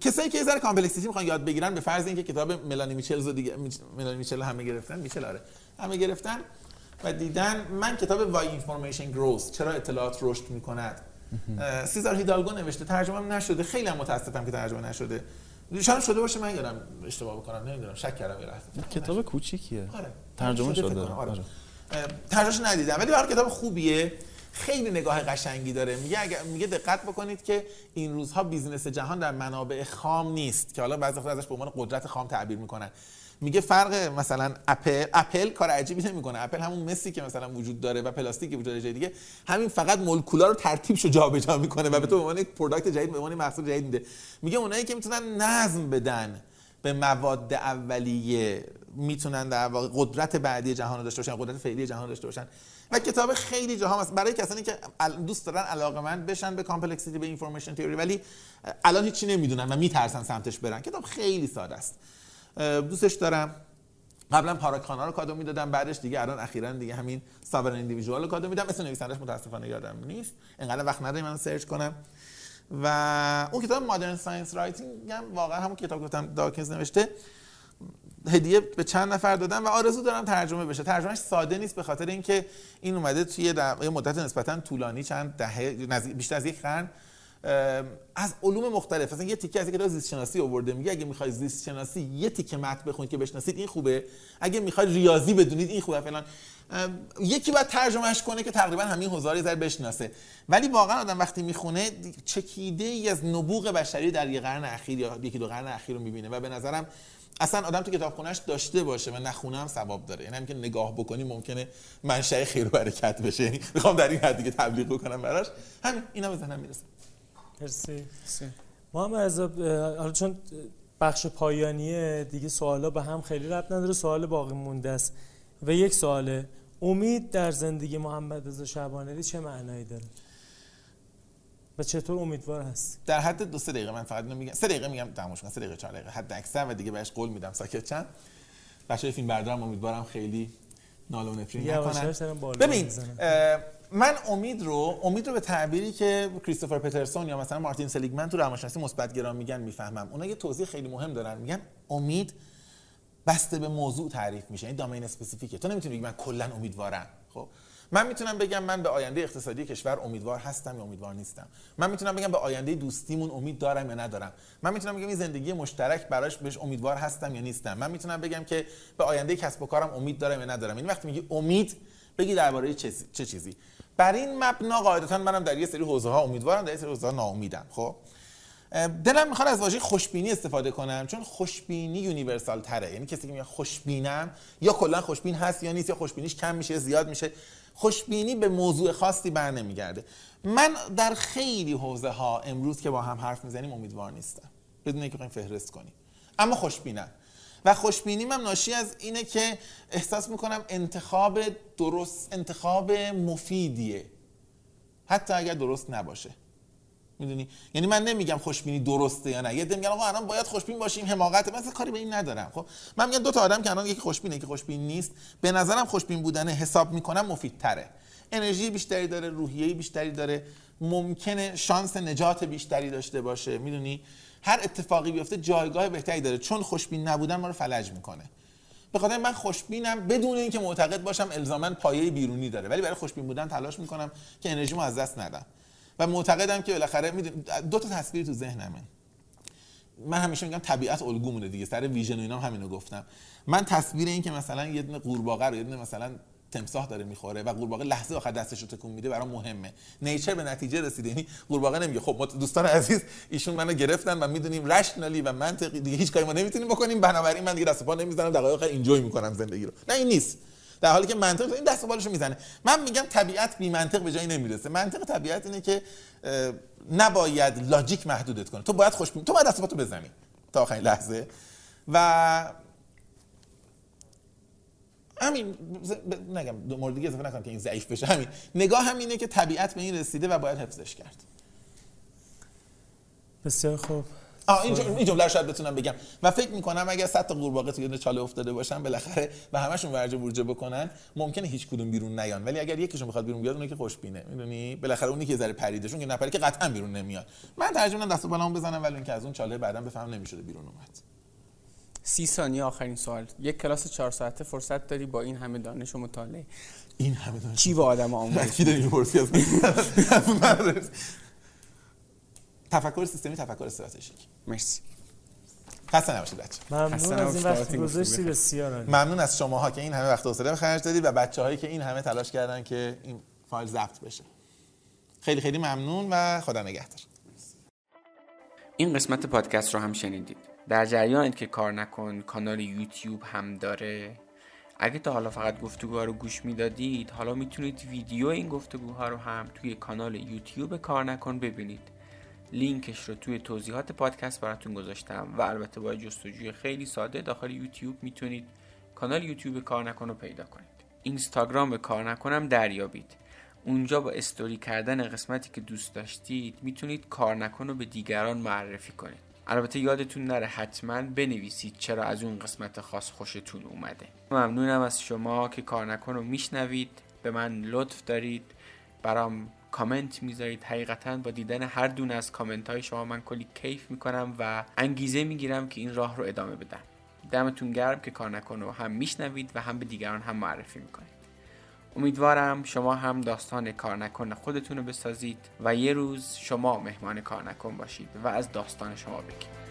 کسایی که ذره complexity می‌خوان یاد بگیرن به فرض اینکه کتاب ملانی میچلز و دیگه ملانی میچل همه گرفتن میچل آره. همه گرفتن و دیدن من کتاب Why Information Grows چرا اطلاعات رشد می‌کند. سیزار هیدالگو نوشته ترجمه نشده خیلی هم متاسفم که ترجمه نشده. شاید شده باشه من یادم اشتباه بکنم نمی‌دونم شک کردم یه کتاب کوچیکیه. آره. ترجمه شده, آره. آره. ترجمهش ندیدم. ولی برای کتاب خوبیه. خیلی نگاه قشنگی داره. میگه اگر میگه دقت بکنید که این روزها business جهان در منابع خام نیست که حالا بعضی ازش به عنوان قدرت خام تعبیر می‌کنن. میگه فرق مثلا اپل اپل کار عجیبی نمی‌کنه. اپل همون مسی که مثلا وجود داره و پلاستیکی وجود داره دیگه. همین فقط مولکولا رو ترتیبشو جابجا می‌کنه و به تو به عنوان یک product جدید به عنوان محصول جدید میده. میگه اونایی که می‌تونن نظم بدن به مواد اولیه می‌تونن در واقع قدرت بعدی جهان رو داشته باشن قدرت فعلی جهان داشته باشن. و کتاب خیلی جاها هست برای کسانی که دوست دارن علاقه‌مند بشن به complexity به information theory ولی الان هیچی نمی‌دونن و میترسن سمتش برن. کتاب خیلی ساده است. دوستش دارم. قبلا پاراگ خانا رو کادو می‌دادم بعدش دیگه الان اخیرا دیگه همین Sovereign Individual رو کادو میدم. اسم نویسندش متاسفانه یادم نیست. انقدر وقت نداریم من سرچ کنم. و اون کتاب Modern Science Writing هم واقعا همون کتاب گفتم داکنز نوشته. هدیه به چند نفر دادم و آرزو دارم ترجمه بشه. ترجمهش ساده نیست به خاطر اینکه این اومده توی یه مدت نسبتا طولانی چند دهه بیشتر از یک قرن از علوم مختلف. مثلا یه تیکه از کتاب زیست شناسی آورده میگه اگه می‌خوای زیست شناسی یه تیکه متن بخونید که بشناسید این خوبه. اگه می‌خوای ریاضی بدونید این خوبه فلان. یکی باید ترجمهش کنه که تقریبا همین حوزه رو بشناسه. ولی واقعا آدم وقتی می‌خونه چکیده ای از نبوغ بشری در یه قرن اخیر یا یکی دو قرن اخیر رو می‌بینه و به نظرم اصلا آدم تو کتابخونهش داشته باشه و نخونه هم ثواب داره. یعنی که نگاه بکنی ممکنه منشأ خیر و برکت بشه. یعنی می‌خوام در این حد دیگه تبلیغ بکنم براش. همین اینا به ذهنم می‌رسه. مرسی. محمد رضا حالا چون بخش پایانی دیگه سوالا به هم خیلی ربط نداره سوال باقی مونده است. و یک سواله. امید در زندگی محمد رضا شعبانری چه معنایی داره؟ و چطور امیدوار هست در حد دو سه دقیقه من فقط میگم. سه دقیقه میگم تموش کنم سه دقیقه چهار دقیقه. حد اکثر و دیگه بهش قول میدم. ساکت چند بچه فیلم بردارم امیدوارم خیلی نال و نفرین نکنن. ببین من امید رو امید رو به تعبیری که کریستوفر پترسون یا مثلا مارتین سلیگمن تو روانشناسی مثبتگرا میگن می‌فهمم. اونا یه توضیح خیلی مهم دارن. میگن امید بسته به موضوع تعریف میشه. این دامین اسپسیفیکه. تو نمی‌تونی بگی من کلا امیدوارم. خب؟ من می‌تونم بگم من به آینده اقتصادی کشور امیدوار هستم یا امیدوار نیستم. من می‌تونم بگم به آینده دوستیمون امید دارم یا ندارم. من می‌تونم بگم این زندگی مشترک براش بهش امیدوار هستم یا نیستم. من می‌تونم بگم که به آینده کسب و کارم امید دارم یا ندارم. این وقتی میگی امید بگی درباره چه چه چیزی. بر این مبنا قاعدتا منم در یه سری حوزه ها امیدوارم در یه سری حوزه ها ناامیدم. خب؟ دلم می‌خواد از واژه خوشبینی استفاده کنم چون خوشبینی یونیورسال تره. یعنی کسی که میگه خوشبینم یا کلا خوشبین هست یا نیست یا خوشبینیش کم میشه زیاد میشه. خوشبینی به موضوع خاصی بر نمیگرده. من در خیلی حوزه ها امروز که با هم حرف می‌زنیم امیدوار نیستم. بدون اینکه بخوایم فهرست کنیم. اما خوشبینم. و خوشبینیم هم ناشی از اینه که احساس می‌کنم انتخاب درست انتخاب مفیدیه. حتی اگر درست نباشه. می‌دونی؟ یعنی من نمیگم خوشبینی درسته یا نه. یه میگن آقا الان باید خوشبین باشیم حماقت من کاری به این ندارم. خب من میگم دو تا آدم که الان یکی خوشبینه یکی خوشبین نیست. به نظرم خوشبین بودن حساب می‌کنم مفیدتره. انرژی بیشتری داره روحیه بیشتری داره. ممکنه شانس نجات بیشتری داشته باشه. می‌دونی؟ هر اتفاقی بیفته جایگاه بهتری داره. چون خوشبین نبودن ما رو فلج می‌کنه. به خاطر من خوشبینم بدون اینکه معتقد باشم الزاما پایه بیرونی داره. ولی برای خوشبین بودن تلاش می‌کنم که انرژیمو از دست ندم. و معتقدم که بالاخره دو تا تصویر تو ذهنمه. من همیشه میگم طبیعت الگومونه دیگه سر ویژن و اینا همینو گفتم. من تصویر این که مثلا یه دونه قورباغه رو یه دونه مثلا تمساح داره می‌خوره و قورباغه لحظه آخر دستش رو تکون میده برام مهمه. نیچر به نتیجه رسیده یعنی قورباغه نمیگه. خب دوستان عزیز ایشون منو گرفتن و می‌دونیم رشنالی و منطقی دیگه هیچ کاری ما نمی‌تونیم بکنیم. بنابراین من دیگه دست پا نمی‌زنم دقایق آخر اینجوی می‌کنم زندگی رو. نه این نیست. در حالی که منطق این دست بالشو می‌زنه. من میگم طبیعت بی منطق به جایی نمی‌رسه. منطق طبیعت اینه که نباید لاجیک محدودت کنه تو باید خوش تو باید دست بزنی تا آخرین لحظه. و همین نگم مورد دیگه اضافه نکنم که این ضعیف بشه. همین. نگاه هم اینه که طبیعت به این رسیده و باید حفظش کرد. بسیار خوب. آه این جمله رو شاید بتونم بگم. و فکر می‌کنم اگر 100 تا قورباغه توی چاله افتاده باشن بالاخره و همشون ورجه ورجه بکنن ممکنه هیچ کدوم بیرون نیان. ولی اگر یکیشون بخواد بیرون بیاد اون که خوشبینه. می‌دونی؟ بالاخره اونی که ذره پریدشون که نپره که قطعا بیرون نمیاد. من ترجمه دست بالام بزنم ولی اینکه از اون چاله بعدا بفهم نمی‌شده بیرون اومد. سی ثانیه آخرین سوال. یک کلاس چهار ساعته فرصت داری با این همه دانش و مطالعه؟ این همه دانش. چی با آدم آموزش کی داری می‌پرسی از تفکر سیستمی تفکر استراتژیک. مرسی. خسته نباشید بچه ممنون از این وقت گذاشتی بسیار ممنون از شماها که این همه وقت حوصله به خرج دادید و بچه‌هایی که این همه تلاش کردن که این فایل ضبط بشه. خیلی خیلی ممنون و خدا نگهدار. این قسمت پادکست رو هم شنیدید. در جریانید که کار نکن کانال یوتیوب هم داره. اگه تا حالا فقط گفتگوها رو گوش می‌دادید حالا می‌تونید ویدیو این گفتگوها رو هم توی کانال یوتیوب کار نکن ببینید. لینکش رو توی توضیحات پادکست براتون گذاشتم و البته با جستجوی خیلی ساده داخل یوتیوب می‌تونید کانال یوتیوب کار نکن رو پیدا کنید. اینستاگرام کار نکنم دریابید. اونجا با استوری کردن قسمتی که دوست داشتید می‌تونید کار نکن رو به دیگران معرفی کنید. البته یادتون نره حتما بنویسید چرا از اون قسمت خاص خوشتون اومده. ممنونم از شما که کار نکن رو میشنوید. به من لطف دارید. برام کامنت می‌ذارید. حقیقتا با دیدن هر دونه از کامنت های شما من کلی کیف می‌کنم و انگیزه می‌گیرم که این راه رو ادامه بدم. دمتون گرم که کار نکن و هم میشنوید و هم به دیگران هم معرفی می‌کنید. امیدوارم شما هم داستان کار نکن خودتون رو بسازید و یه روز شما مهمان کار نکن باشید و از داستان شما بگید.